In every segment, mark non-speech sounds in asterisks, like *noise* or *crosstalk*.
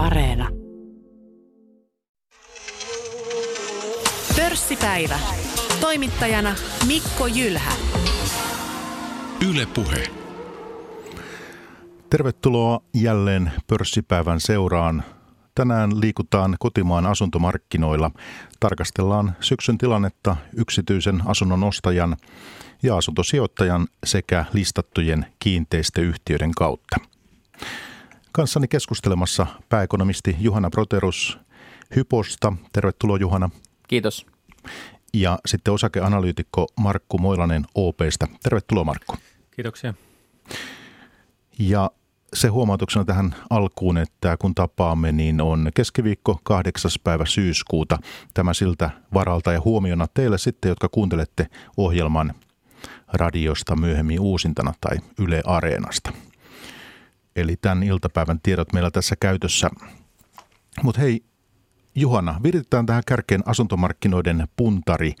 Areena. Pörssipäivä. Toimittajana Mikko Jylhä. Yle Puhe. Tervetuloa jälleen pörssipäivän seuraan. Tänään liikutaan kotimaan asuntomarkkinoilla. Tarkastellaan syksyn tilannetta yksityisen asunnon ostajan ja asuntosijoittajan sekä listattujen kiinteistöyhtiöiden kautta. Kanssani keskustelemassa pääekonomisti Juhana Proterus Hyposta. Tervetuloa Juhana. Kiitos. Ja sitten osakeanalyytikko Markku Moilanen OPstä. Tervetuloa Markku. Kiitoksia. Ja se huomautuksena tähän alkuun, että kun tapaamme, niin on keskiviikko 8. päivä syyskuuta. Tämä siltä varalta ja huomiona teille sitten, jotka kuuntelette ohjelman radiosta myöhemmin uusintana tai Yle Areenasta. Eli tämän iltapäivän tiedot meillä tässä käytössä. Mutta hei, Juhana, viritetään tähän kärkeen asuntomarkkinoiden puntari.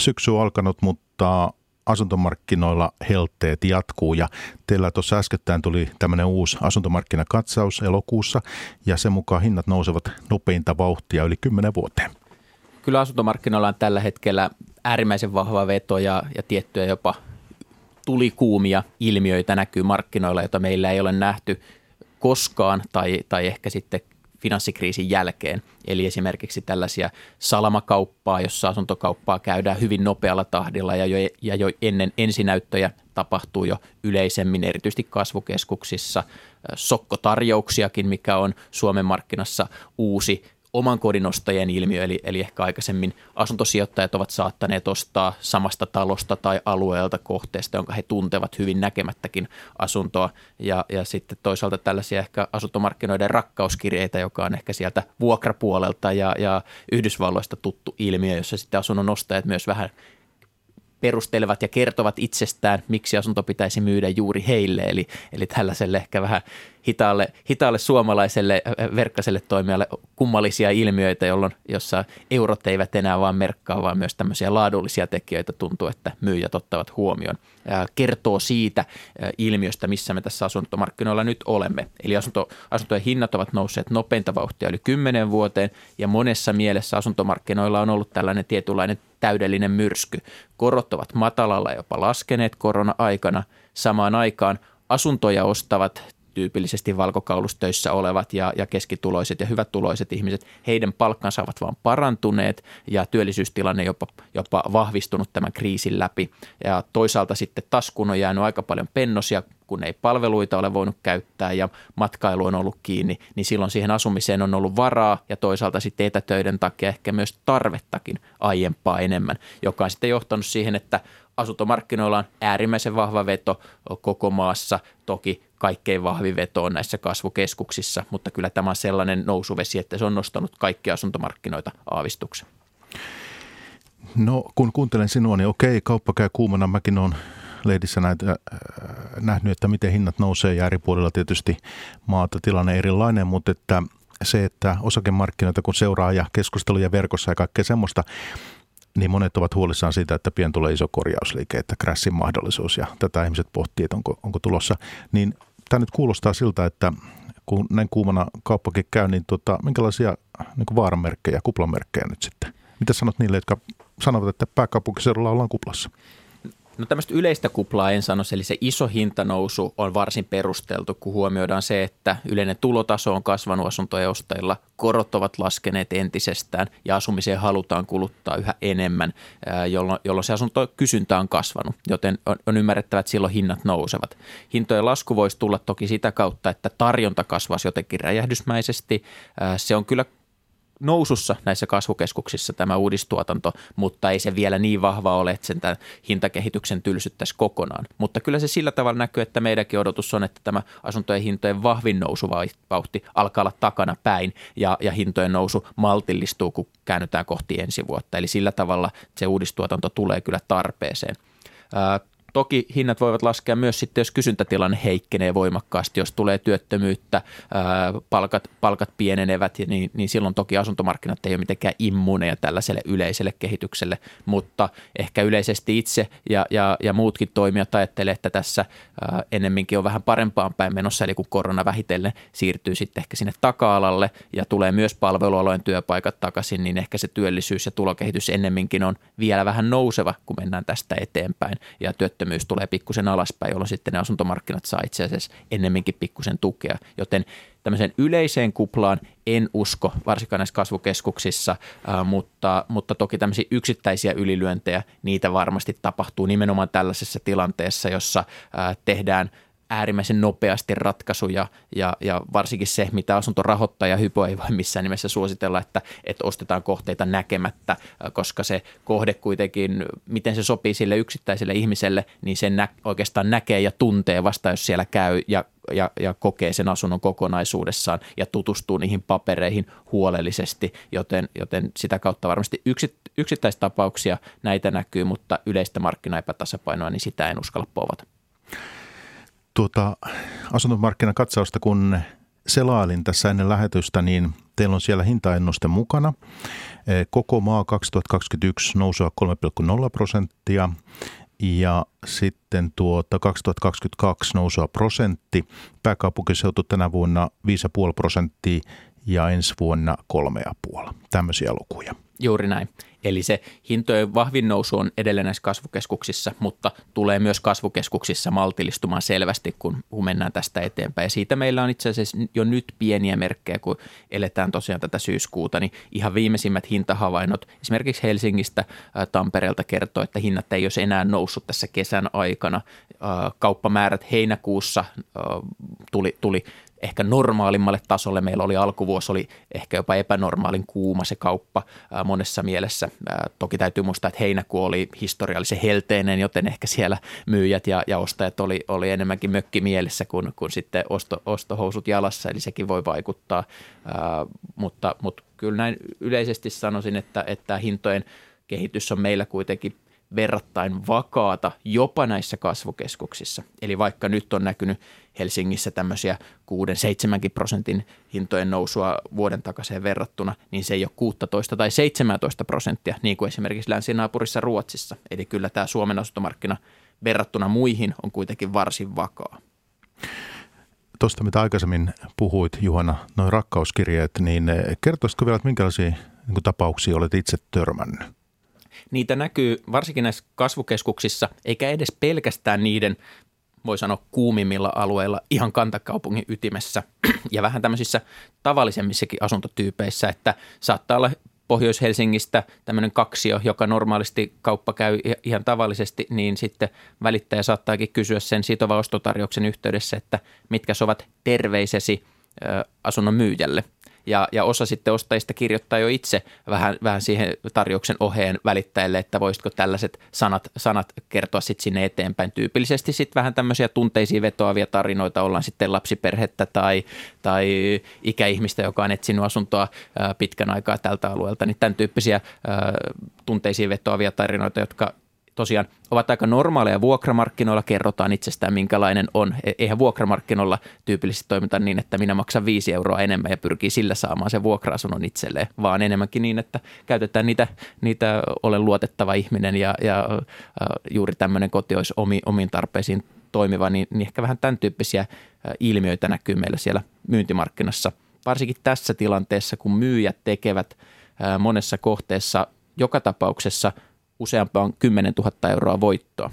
Syksy on alkanut, mutta asuntomarkkinoilla helteet jatkuu ja teillä tuossa äskettäin tuli tämmöinen uusi asuntomarkkinakatsaus elokuussa ja sen mukaan hinnat nousevat nopeinta vauhtia yli 10 vuoteen. Kyllä asuntomarkkinoilla on tällä hetkellä äärimmäisen vahva veto ja, ja tiettyjä jopa tulikuumia ilmiöitä näkyy markkinoilla, joita meillä ei ole nähty koskaan tai, tai ehkä sitten finanssikriisin jälkeen. Eli esimerkiksi tällaisia salamakauppaa, jossa asuntokauppaa käydään hyvin nopealla tahdilla ja jo, ja jo ennen ensinäyttöjä tapahtuu jo yleisemmin, erityisesti kasvukeskuksissa. Sokkotarjouksiakin, mikä on Suomen markkinassa uusi oman kodin ostajien ilmiö, eli, eli ehkä aikaisemmin asuntosijoittajat ovat saattaneet ostaa samasta talosta tai alueelta kohteesta, jonka he tuntevat hyvin näkemättäkin asuntoa. Ja, ja sitten toisaalta tällaisia ehkä asuntomarkkinoiden rakkauskirjeitä, joka on ehkä sieltä vuokrapuolelta ja, ja Yhdysvalloista tuttu ilmiö, jossa sitten asunnon ostajat myös vähän perustelevat ja kertovat itsestään, miksi asunto pitäisi myydä juuri heille. Eli, eli tällaiselle ehkä vähän hitaalle, hitaalle suomalaiselle verkkaiselle toimijalle kummallisia ilmiöitä, jolloin jossa eurot eivät enää vaan merkkaa, vaan myös tämmöisiä laadullisia tekijöitä tuntuu, että myyjät ottavat huomioon. Kertoo siitä ilmiöstä, missä me tässä asuntomarkkinoilla nyt olemme. Eli asunto, asuntojen hinnat ovat nousseet nopeinta vauhtia yli 10 vuoteen ja monessa mielessä asuntomarkkinoilla on ollut tällainen tietynlainen täydellinen myrsky. Korot ovat matalalla jopa laskeneet korona-aikana. Samaan aikaan asuntoja ostavat tyypillisesti valkokaulustyössä olevat ja, ja keskituloiset ja hyvätuloiset ihmiset, heidän palkkansa ovat vaan parantuneet ja työllisyystilanne jopa, jopa vahvistunut tämän kriisin läpi. Ja toisaalta sitten taskuun on jäänyt aika paljon pennosia, kun ei palveluita ole voinut käyttää ja matkailu on ollut kiinni, niin silloin siihen asumiseen on ollut varaa ja toisaalta sitten etätöiden takia ehkä myös tarvettakin aiempaa enemmän, joka on sitten johtanut siihen, että asuntomarkkinoilla on äärimmäisen vahva veto koko maassa. Toki kaikkein vahvin veto on näissä kasvukeskuksissa, mutta kyllä tämä on sellainen nousuvesi, että se on nostanut kaikkia asuntomarkkinoita aavistuksen. No kun kuuntelen sinua, niin okei, kauppa käy kuumana. Mäkin olen lehdissä näitä, äh, nähnyt, että miten hinnat nousee ja eri puolilla tietysti maata tilanne erilainen, mutta että se, että osakemarkkinoita kun seuraa ja keskusteluja verkossa ja kaikkea semmoista, niin monet ovat huolissaan siitä, että pian tulee iso korjausliike, että crashin mahdollisuus ja tätä ihmiset pohtii, että onko, onko tulossa. Niin tämä nyt kuulostaa siltä, että kun näin kuumana kauppakin käy, niin tota, minkälaisia niin kuin vaaranmerkkejä, kuplamerkkejä nyt sitten? Mitä sanot niille, jotka sanovat, että pääkaupunkiseudulla ollaan kuplassa? No tämmöistä yleistä kuplaa en sano, eli se iso hintanousu on varsin perusteltu, kun huomioidaan se, että yleinen tulotaso on kasvanut asuntojen ostajilla, korot ovat laskeneet entisestään ja asumiseen halutaan kuluttaa yhä enemmän, jolloin, jolloin se asuntokysyntä on kasvanut, joten on, on ymmärrettävä, että silloin hinnat nousevat. Hintojen lasku voisi tulla toki sitä kautta, että tarjonta kasvaisi jotenkin räjähdysmäisesti. Se on kyllä nousussa näissä kasvukeskuksissa tämä uudistuotanto, mutta ei se vielä niin vahva ole, että sen tämän hintakehityksen tylsyttäisi kokonaan. Mutta kyllä se sillä tavalla näkyy, että meidänkin odotus on, että tämä asuntojen hintojen vahvin nousuvauhti alkaa olla takana päin ja, ja hintojen nousu maltillistuu, kun käännytään kohti ensi vuotta. Eli sillä tavalla se uudistuotanto tulee kyllä tarpeeseen. Toki hinnat voivat laskea myös sitten, jos kysyntätilanne heikkenee voimakkaasti, jos tulee työttömyyttä, palkat, palkat pienenevät, niin, niin silloin toki asuntomarkkinat ei ole mitenkään immuuneja tällaiselle yleiselle kehitykselle, mutta ehkä yleisesti itse ja, ja, ja muutkin toimijat ajattelee, että tässä ennemminkin on vähän parempaan päin menossa, eli kun korona vähitellen siirtyy sitten ehkä sinne taka-alalle ja tulee myös palvelualojen työpaikat takaisin, niin ehkä se työllisyys ja tulokehitys ennemminkin on vielä vähän nouseva, kun mennään tästä eteenpäin. Ja työttömyys tulee pikkusen alaspäin, jolloin sitten ne asuntomarkkinat saa itse asiassa ennemminkin pikkusen tukea, joten tämmöiseen yleiseen kuplaan en usko, varsinkaan näissä kasvukeskuksissa, mutta, mutta toki tämmöisiä yksittäisiä ylilyöntejä, niitä varmasti tapahtuu nimenomaan tällaisessa tilanteessa, jossa tehdään – äärimmäisen nopeasti ratkaisuja ja, ja varsinkin se, mitä asuntorahoittaja Hypo ei voi missään nimessä suositella, että, että ostetaan kohteita näkemättä, koska se kohde kuitenkin, miten se sopii sille yksittäiselle ihmiselle, niin sen nä, oikeastaan näkee ja tuntee vasta, jos siellä käy ja ja, ja kokee sen asunnon kokonaisuudessaan ja tutustuu niihin papereihin huolellisesti, joten, joten sitä kautta varmasti yksit, yksittäistapauksia näitä näkyy, mutta yleistä markkinaepätasapainoa, niin sitä en uskalla povata tuota, asuntomarkkinakatsausta, kun selailin tässä ennen lähetystä, niin teillä on siellä hintaennuste mukana. Eh, koko maa 2021 nousua 3,0 prosenttia ja sitten tuota 2022 nousua prosentti. Pääkaupunkiseutu tänä vuonna 5,5 prosenttia ja ensi vuonna 3,5. Tämmöisiä lukuja. Juuri näin. Eli se hintojen vahvin nousu on edelleen näissä kasvukeskuksissa, mutta tulee myös kasvukeskuksissa maltillistumaan selvästi, kun, mennään tästä eteenpäin. Ja siitä meillä on itse asiassa jo nyt pieniä merkkejä, kun eletään tosiaan tätä syyskuuta, niin ihan viimeisimmät hintahavainnot esimerkiksi Helsingistä, Tampereelta kertoo, että hinnat ei olisi enää noussut tässä kesän aikana. Kauppamäärät heinäkuussa tuli, tuli ehkä normaalimmalle tasolle. Meillä oli alkuvuosi, oli ehkä jopa epänormaalin kuuma se kauppa ää, monessa mielessä. Ää, toki täytyy muistaa, että heinäkuu oli historiallisen helteinen, joten ehkä siellä myyjät ja, ja ostajat oli, oli enemmänkin mökkimielessä kuin, kuin sitten osto, ostohousut jalassa, eli sekin voi vaikuttaa. Ää, mutta, mutta kyllä näin yleisesti sanoisin, että, että hintojen kehitys on meillä kuitenkin verrattain vakaata jopa näissä kasvukeskuksissa. Eli vaikka nyt on näkynyt Helsingissä tämmöisiä 6-7 prosentin hintojen nousua vuoden takaisin verrattuna, niin se ei ole 16 tai 17 prosenttia, niin kuin esimerkiksi länsinaapurissa Ruotsissa. Eli kyllä tämä Suomen asuntomarkkina verrattuna muihin on kuitenkin varsin vakaa. Tuosta, mitä aikaisemmin puhuit, Juhana, noin rakkauskirjeet, niin kertoisitko vielä, että minkälaisia niin tapauksia olet itse törmännyt? Niitä näkyy varsinkin näissä kasvukeskuksissa, eikä edes pelkästään niiden voi sanoa kuumimmilla alueilla ihan kantakaupungin ytimessä *clears throat* ja vähän tämmöisissä tavallisemmissakin asuntotyypeissä, että saattaa olla Pohjois-Helsingistä tämmöinen kaksio, joka normaalisti kauppa käy ihan tavallisesti, niin sitten välittäjä saattaakin kysyä sen sitova ostotarjouksen yhteydessä, että mitkä ovat terveisesi asunnon myyjälle ja, ja osa sitten ostajista kirjoittaa jo itse vähän, vähän siihen tarjouksen oheen välittäjälle, että voisitko tällaiset sanat, sanat kertoa sitten sinne eteenpäin. Tyypillisesti sitten vähän tämmöisiä tunteisiin vetoavia tarinoita, ollaan sitten lapsiperhettä tai, tai ikäihmistä, joka on etsinyt asuntoa pitkän aikaa tältä alueelta, niin tämän tyyppisiä tunteisiin vetoavia tarinoita, jotka tosiaan ovat aika normaaleja vuokramarkkinoilla, kerrotaan itsestään minkälainen on. E- eihän vuokramarkkinoilla tyypillisesti toimita niin, että minä maksan viisi euroa enemmän ja pyrkii sillä saamaan sen vuokra-asunnon itselleen, vaan enemmänkin niin, että käytetään niitä, niitä olen luotettava ihminen ja, ja juuri tämmöinen koti olisi omi, omiin tarpeisiin toimiva, niin, niin ehkä vähän tämän tyyppisiä ilmiöitä näkyy meillä siellä myyntimarkkinassa. Varsinkin tässä tilanteessa, kun myyjät tekevät monessa kohteessa joka tapauksessa – useampaan 10 000 euroa voittoa.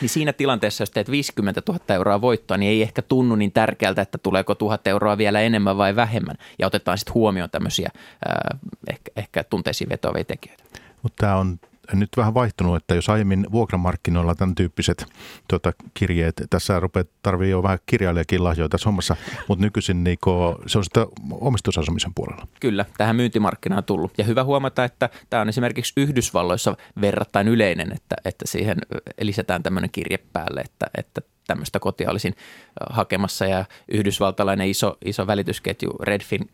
Niin siinä tilanteessa, jos teet 50 000 euroa voittoa, niin ei ehkä tunnu niin tärkeältä, että tuleeko 1000 euroa vielä enemmän vai vähemmän. Ja otetaan sitten huomioon tämmöisiä ää, ehkä, ehkä tunteisiin vetoavia tekijöitä. Mutta tämä on nyt vähän vaihtunut, että jos aiemmin vuokramarkkinoilla tämän tyyppiset tuota, kirjeet, tässä rupeaa tarvii jo vähän kirjailijakin lahjoja tässä hommassa, mutta nykyisin niin se on sitä omistusasumisen puolella. Kyllä, tähän myyntimarkkinaan tullut. Ja hyvä huomata, että tämä on esimerkiksi Yhdysvalloissa verrattain yleinen, että, että siihen lisätään tämmöinen kirje päälle, että, että tämmöistä kotia olisin hakemassa ja yhdysvaltalainen iso, iso välitysketju Redfin,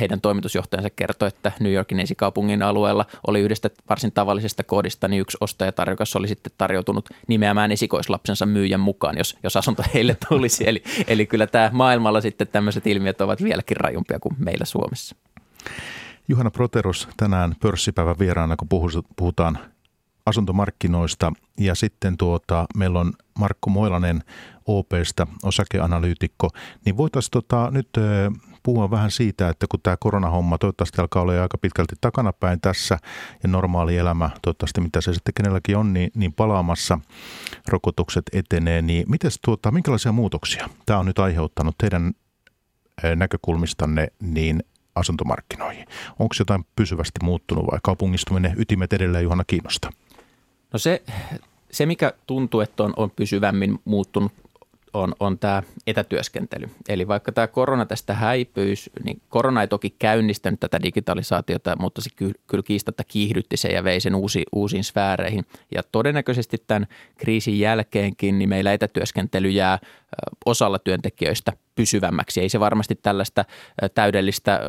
heidän toimitusjohtajansa kertoi, että New Yorkin esikaupungin alueella oli yhdestä varsin tavallisesta kodista, niin yksi ostajatarjokas oli sitten tarjoutunut nimeämään esikoislapsensa myyjän mukaan, jos, jos asunto heille tulisi. Eli, eli kyllä tämä maailmalla sitten tämmöiset ilmiöt ovat vieläkin rajumpia kuin meillä Suomessa. Juhana Proteros tänään pörssipäivän vieraana, kun puhutaan asuntomarkkinoista. Ja sitten tuota, meillä on Markku Moilanen OPstä, osakeanalyytikko. Niin voitaisiin tota, nyt puhua vähän siitä, että kun tämä koronahomma toivottavasti alkaa olla aika pitkälti takanapäin tässä ja normaali elämä, toivottavasti mitä se sitten kenelläkin on, niin, niin palaamassa, rokotukset etenee, niin mites, tuota, minkälaisia muutoksia tämä on nyt aiheuttanut teidän näkökulmistanne niin asuntomarkkinoihin? Onko jotain pysyvästi muuttunut vai kaupungistuminen ytimet edelleen Juhana kiinnostaa? No se, se mikä tuntuu, että on, on pysyvämmin muuttunut on, on tämä etätyöskentely. Eli vaikka tämä korona tästä häipyisi, niin korona ei toki käynnistänyt tätä digitalisaatiota, mutta se kyllä, kyllä kiistatta kiihdytti sen ja vei sen uusi, uusiin sfääreihin. Ja todennäköisesti tämän kriisin jälkeenkin niin meillä etätyöskentely jää osalla työntekijöistä pysyvämmäksi. Ei se varmasti tällaista täydellistä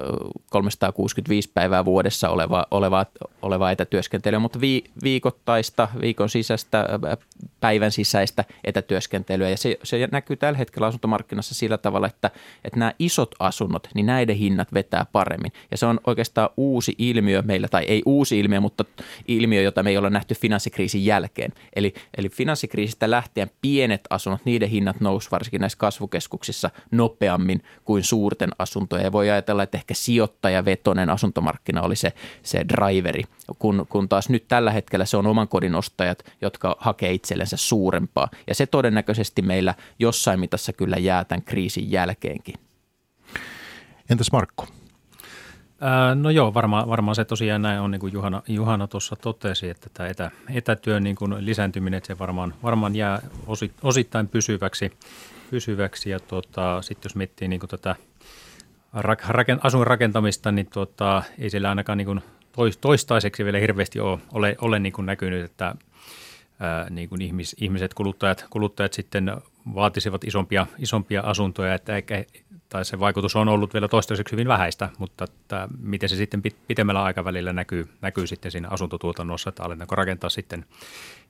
365 päivää vuodessa olevaa, olevaa, olevaa etätyöskentelyä, mutta vi, viikoittaista, viikon sisäistä, päivän sisäistä etätyöskentelyä. Ja se, se näkyy tällä hetkellä asuntomarkkinassa sillä tavalla, että, että nämä isot asunnot, niin näiden hinnat vetää paremmin. Ja se on oikeastaan uusi ilmiö meillä, tai ei uusi ilmiö, mutta ilmiö, jota me ei ole nähty finanssikriisin jälkeen. Eli, eli finanssikriisistä lähtien pienet asunnot, niiden hinnat nousivat varsinkin näissä kasvukeskuksissa nopeammin kuin suurten asuntoja. Ja voi ajatella, että ehkä sijoittajavetoinen asuntomarkkina oli se, se driveri, kun, kun taas nyt tällä hetkellä se on oman kodin ostajat, jotka hakee itsellensä suurempaa. Ja se todennäköisesti meillä jossain mitassa kyllä jää tämän kriisin jälkeenkin. Entäs Markku? no joo, varmaan, varmaan se tosiaan näin on, niin kuin Juhana, Juhana tuossa totesi, että tämä etä, etätyön niin kuin lisääntyminen, että se varmaan, varmaan jää osittain pysyväksi. Pysyväksi. Ja tota, sitten jos miettii niin tätä rak, asuinrakentamista, niin tota, ei siellä ainakaan niin toistaiseksi vielä hirveästi ole, ole, ole niin näkynyt, että ää, niin ihmis, ihmiset, kuluttajat, kuluttajat sitten vaatisivat isompia, isompia asuntoja, että ehkä tai se vaikutus on ollut vielä toistaiseksi hyvin vähäistä, mutta että miten se sitten pitemmällä aikavälillä näkyy, näkyy sitten siinä asuntotuotannossa, että aletaanko rakentaa sitten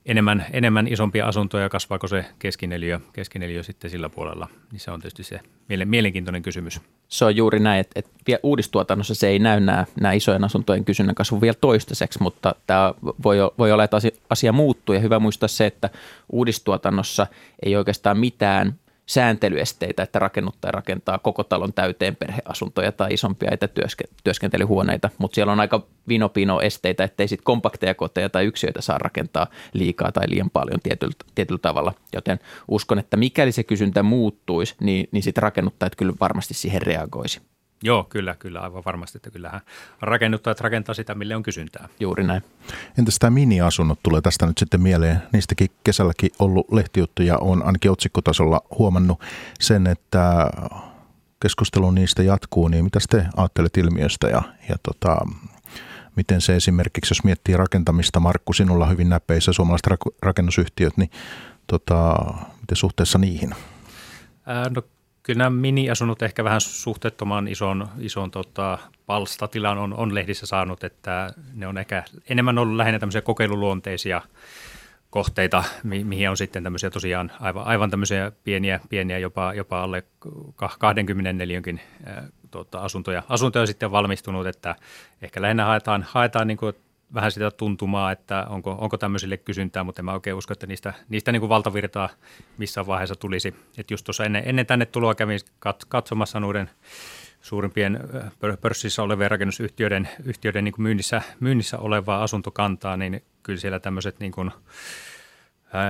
enemmän, enemmän isompia asuntoja, kasvaako se keskineliö, keskineliö sitten sillä puolella, niin se on tietysti se mielenkiintoinen kysymys. Se on juuri näin, että, että uudistuotannossa se ei näy nämä, nämä isojen asuntojen kysynnän kasvu vielä toistaiseksi, mutta tämä voi, voi olla, että asia, asia muuttuu ja hyvä muistaa se, että uudistuotannossa ei oikeastaan mitään sääntelyesteitä, että rakennuttaja rakentaa koko talon täyteen perheasuntoja tai isompia etätyöskentelyhuoneita, mutta siellä on aika vinopino esteitä, ettei sitten kompakteja koteja tai yksiöitä saa rakentaa liikaa tai liian paljon tietyllä, tietyllä tavalla. Joten uskon, että mikäli se kysyntä muuttuisi, niin, niin sitten rakennuttajat kyllä varmasti siihen reagoisi. Joo, kyllä, kyllä, aivan varmasti, että kyllähän rakennuttajat rakentaa sitä, mille on kysyntää. Juuri näin. Entäs tämä miniasunnot tulee tästä nyt sitten mieleen? Niistäkin kesälläkin ollut lehtijuttuja on ainakin otsikkotasolla huomannut sen, että keskustelu niistä jatkuu, niin mitä te ajattelet ilmiöstä ja, ja tota, miten se esimerkiksi, jos miettii rakentamista, Markku, sinulla on hyvin näpeissä suomalaiset rakennusyhtiöt, niin tota, miten suhteessa niihin? No kyllä nämä mini-asunnot ehkä vähän suhteettoman ison, ison tota, palstatilan on, on lehdissä saanut, että ne on ehkä enemmän ollut lähinnä tämmöisiä kokeiluluonteisia kohteita, mi- mihin on sitten tämmöisiä tosiaan aivan, aivan tämmöisiä pieniä, pieniä jopa, jopa alle 24 äh, tota, asuntoja, asuntoja sitten valmistunut, että ehkä lähinnä haetaan, haetaan niin kuin vähän sitä tuntumaa, että onko, onko tämmöisille kysyntää, mutta en mä oikein usko, että niistä, niistä niin kuin valtavirtaa missään vaiheessa tulisi. Että just tuossa ennen, ennen tänne tuloa kävin katsomassa noiden suurimpien pörssissä olevien rakennusyhtiöiden yhtiöiden niin kuin myynnissä, myynnissä olevaa asuntokantaa, niin kyllä siellä tämmöiset niin kuin,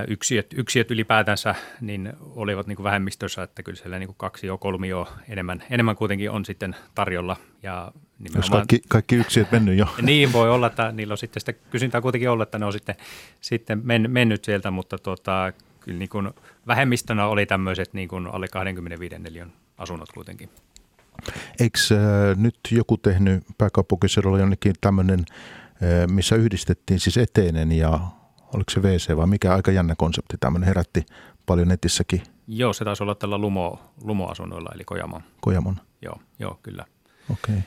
yksiöt, yksiöt ylipäätänsä niin olivat niin kuin vähemmistössä, että kyllä siellä niin kuin kaksi jo kolmi jo enemmän, enemmän kuitenkin on sitten tarjolla. Ja Jos kaikki, kaikki yksiöt mennyt jo. *laughs* niin voi olla, että niillä on sitten sitä kysyntää kuitenkin ollut, että ne on sitten, sitten men, mennyt sieltä, mutta tuota, kyllä niin kuin vähemmistönä oli tämmöiset niin kuin alle 25 neliön asunnot kuitenkin. Eikö äh, nyt joku tehnyt pääkaupunkiseudulla jonnekin tämmöinen, äh, missä yhdistettiin siis eteinen ja oliko se WC vai mikä aika jännä konsepti, tämmöinen herätti paljon netissäkin Joo, se taisi olla tällä Lumo, Lumo-asunnoilla, eli Kojamon. Kojamon. Joo, joo kyllä. Okei. Okay.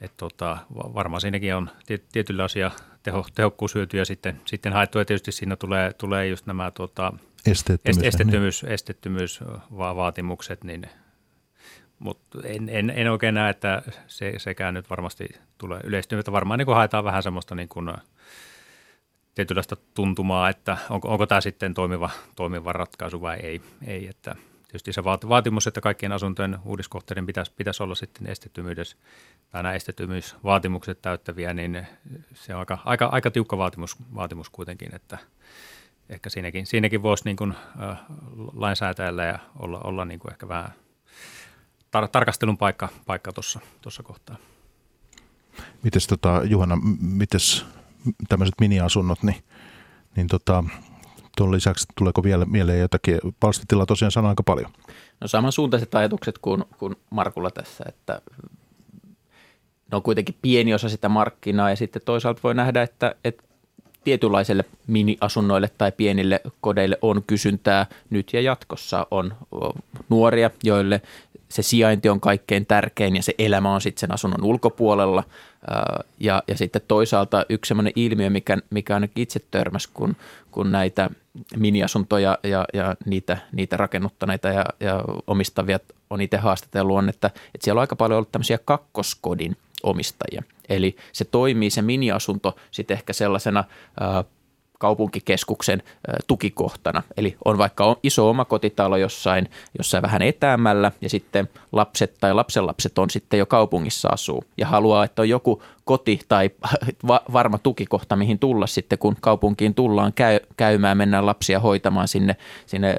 Et tota, varmaan siinäkin on tietyllä asia teho, tehokkuushyötyjä sitten, sitten haettu, ja tietysti siinä tulee, tulee just nämä tota, esteettömyys, esteettömyys, niin. esteettömyysvaatimukset, niin mutta en, en, en, oikein näe, että se, sekään nyt varmasti tulee yleistymistä. Varmaan niin haetaan vähän semmoista niin kuin tietynlaista tuntumaa, että onko, onko tämä sitten toimiva, toimiva ratkaisu vai ei. ei että tietysti se vaatimus, että kaikkien asuntojen uudiskohteiden pitäisi, pitäisi olla sitten estetymyydessä tai nämä estetymyysvaatimukset täyttäviä, niin se on aika, aika, aika tiukka vaatimus, vaatimus kuitenkin, että ehkä siinäkin, siinäkin voisi niin kuin, äh, lainsäätäjällä ja olla, olla niin kuin ehkä vähän tar- tarkastelun paikka, paikka tuossa kohtaa. Mites tota, Juhana, mites tämmöiset miniasunnot, niin, niin tota, tuon lisäksi tuleeko vielä mieleen jotakin? Palstatila tosiaan sanoo aika paljon. No samansuuntaiset ajatukset kuin, kuin Markulla tässä, että ne on kuitenkin pieni osa sitä markkinaa ja sitten toisaalta voi nähdä, että, että tietynlaisille mini-asunnoille tai pienille kodeille on kysyntää nyt ja jatkossa. On nuoria, joille se sijainti on kaikkein tärkein ja se elämä on sitten sen asunnon ulkopuolella. Ja, ja sitten toisaalta yksi sellainen ilmiö, mikä, mikä ainakin itse törmäsi, kun, kun näitä miniasuntoja ja, ja niitä, niitä rakennuttaneita ja, ja omistavia on itse haastatellut, on, että, että siellä on aika paljon ollut tämmöisiä kakkoskodin omistajia. Eli se toimii se miniasunto sitten ehkä sellaisena kaupunkikeskuksen tukikohtana. Eli on vaikka iso omakotitalo jossain, jossain vähän etäämällä ja sitten lapset tai lapsenlapset on sitten jo kaupungissa asuu ja haluaa, että on joku koti tai *laughs* varma tukikohta, mihin tulla sitten, kun kaupunkiin tullaan käy, käymään, mennään lapsia hoitamaan sinne, sinne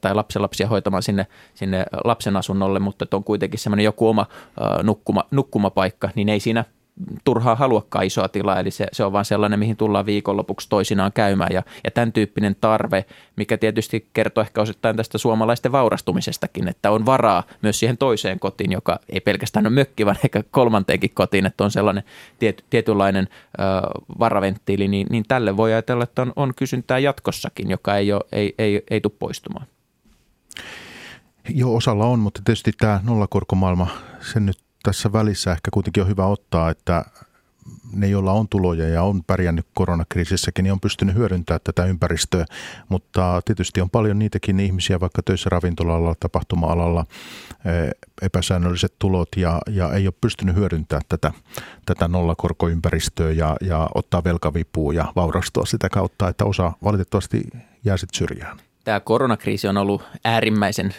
tai lapsenlapsia hoitamaan sinne, sinne lapsen asunnolle, mutta on kuitenkin semmoinen joku oma nukkuma, nukkumapaikka, niin ei siinä turhaa haluakaan isoa tilaa, eli se, se on vain sellainen, mihin tullaan viikonlopuksi toisinaan käymään. Ja, ja tämän tyyppinen tarve, mikä tietysti kertoo ehkä osittain tästä suomalaisten vaurastumisestakin, että on varaa myös siihen toiseen kotiin, joka ei pelkästään ole mökki, vaan ehkä kolmanteenkin kotiin, että on sellainen tiet, tietynlainen ö, varaventtiili, niin, niin tälle voi ajatella, että on, on kysyntää jatkossakin, joka ei, ole, ei, ei, ei tule poistumaan. Joo, osalla on, mutta tietysti tämä nollakorkomaailma, sen nyt tässä välissä ehkä kuitenkin on hyvä ottaa, että ne, joilla on tuloja ja on pärjännyt koronakriisissäkin, niin on pystynyt hyödyntämään tätä ympäristöä. Mutta tietysti on paljon niitäkin ihmisiä, vaikka töissä ravintola-alalla, tapahtuma-alalla, eh, epäsäännölliset tulot ja, ja ei ole pystynyt hyödyntämään tätä, tätä nollakorkoympäristöä ja, ja ottaa velkavipua ja vaurastua sitä kautta, että osa valitettavasti jää sitten syrjään. Tämä koronakriisi on ollut äärimmäisen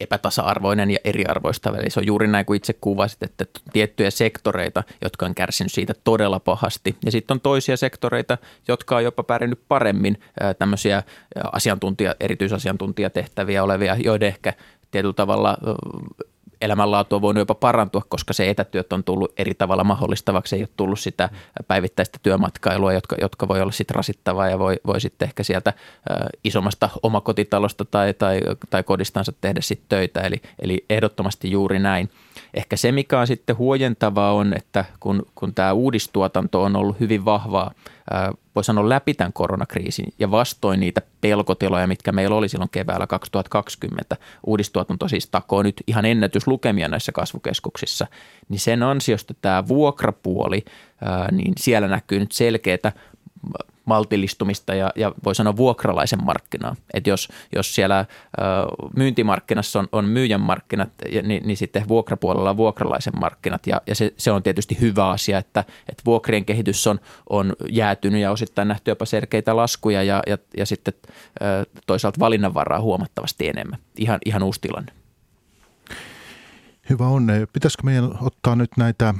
epätasa-arvoinen ja eriarvoistava. Eli se on juuri näin kuin itse kuvasit, että tiettyjä sektoreita, jotka on kärsinyt siitä todella pahasti. Ja sitten on toisia sektoreita, jotka on jopa pärjännyt paremmin tämmöisiä asiantuntija, erityisasiantuntijatehtäviä olevia, joiden ehkä tietyllä tavalla elämänlaatu on voinut jopa parantua, koska se etätyöt on tullut eri tavalla mahdollistavaksi. Ei ole tullut sitä päivittäistä työmatkailua, jotka, jotka voi olla sitten rasittavaa ja voi, voi sitten ehkä sieltä isommasta omakotitalosta tai, tai, tai kodistansa tehdä sitten töitä. Eli, eli ehdottomasti juuri näin. Ehkä se, mikä on sitten huojentavaa on, että kun, kun tämä uudistuotanto on ollut hyvin vahvaa, voi sanoa läpi tämän koronakriisin ja vastoin niitä pelkotiloja, mitkä meillä oli silloin keväällä 2020. Uudistuotanto siis takoo nyt ihan ennätyslukemia näissä kasvukeskuksissa, niin sen ansiosta tämä vuokrapuoli, niin siellä näkyy nyt selkeätä maltillistumista ja, ja voi sanoa vuokralaisen markkinaa. Että jos, jos siellä ö, myyntimarkkinassa on, on myyjän markkinat, niin, niin sitten vuokrapuolella on vuokralaisen markkinat. Ja, ja se, se on tietysti hyvä asia, että, että vuokrien kehitys on, on jäätynyt ja osittain nähty jopa selkeitä laskuja ja, ja, ja sitten ö, toisaalta valinnanvaraa huomattavasti enemmän. Ihan, ihan uusi tilanne. Hyvä on. Pitäisikö meidän ottaa nyt näitä,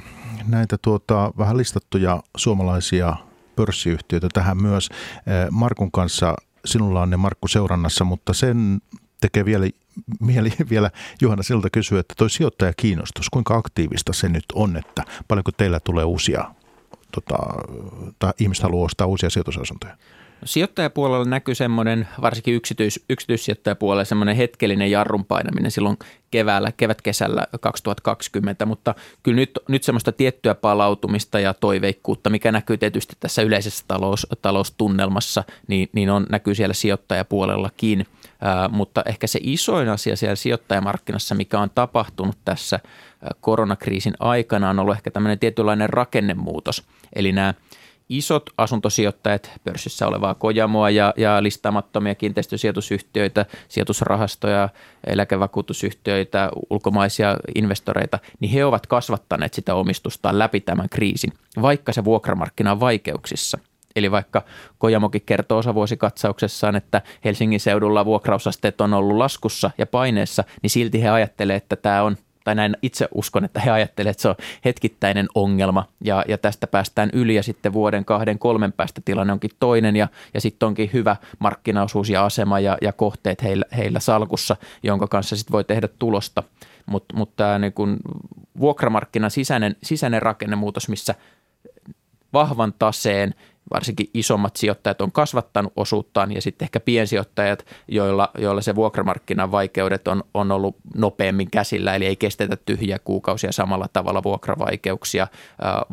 näitä tuota, vähän listattuja suomalaisia pörssiyhtiöitä tähän myös. Eh, Markun kanssa sinulla on ne Markku seurannassa, mutta sen tekee vielä mieli *laughs* vielä Juhana siltä kysyä, että toi sijoittajakiinnostus, kuinka aktiivista se nyt on, että paljonko teillä tulee uusia, tota, tai ihmiset haluaa ostaa uusia sijoitusasuntoja? Sijoittajapuolella näkyy semmoinen, varsinkin yksityis, yksityissijoittajapuolella semmoinen hetkellinen jarrun painaminen silloin keväällä, kevätkesällä 2020, mutta kyllä nyt, nyt semmoista tiettyä palautumista ja toiveikkuutta, mikä näkyy tietysti tässä yleisessä talous, taloustunnelmassa, niin, niin on, näkyy siellä sijoittajapuolellakin. mutta ehkä se isoin asia siellä sijoittajamarkkinassa, mikä on tapahtunut tässä koronakriisin aikana, on ollut ehkä tämmöinen tietynlainen rakennemuutos. Eli nämä isot asuntosijoittajat, pörssissä olevaa Kojamoa ja, ja listaamattomia kiinteistösijoitusyhtiöitä, sijoitusrahastoja, eläkevakuutusyhtiöitä, ulkomaisia investoreita, niin he ovat kasvattaneet sitä omistustaan läpi tämän kriisin, vaikka se vuokramarkkina on vaikeuksissa. Eli vaikka Kojamokin kertoo osavuosikatsauksessaan, että Helsingin seudulla vuokrausasteet on ollut laskussa ja paineessa, niin silti he ajattelevat, että tämä on tai näin itse uskon, että he ajattelevat, että se on hetkittäinen ongelma ja, ja tästä päästään yli ja sitten vuoden, kahden, kolmen päästä tilanne onkin toinen ja, ja sitten onkin hyvä markkinaosuus ja asema ja, ja kohteet heillä, heillä salkussa, jonka kanssa sitten voi tehdä tulosta. Mutta mut tämä niin vuokramarkkinan sisäinen, sisäinen rakennemuutos, missä vahvan taseen – varsinkin isommat sijoittajat on kasvattanut osuuttaan ja sitten ehkä piensijoittajat, joilla, joilla se vuokramarkkinan vaikeudet on, on ollut nopeammin käsillä, eli ei kestetä tyhjiä kuukausia samalla tavalla vuokravaikeuksia.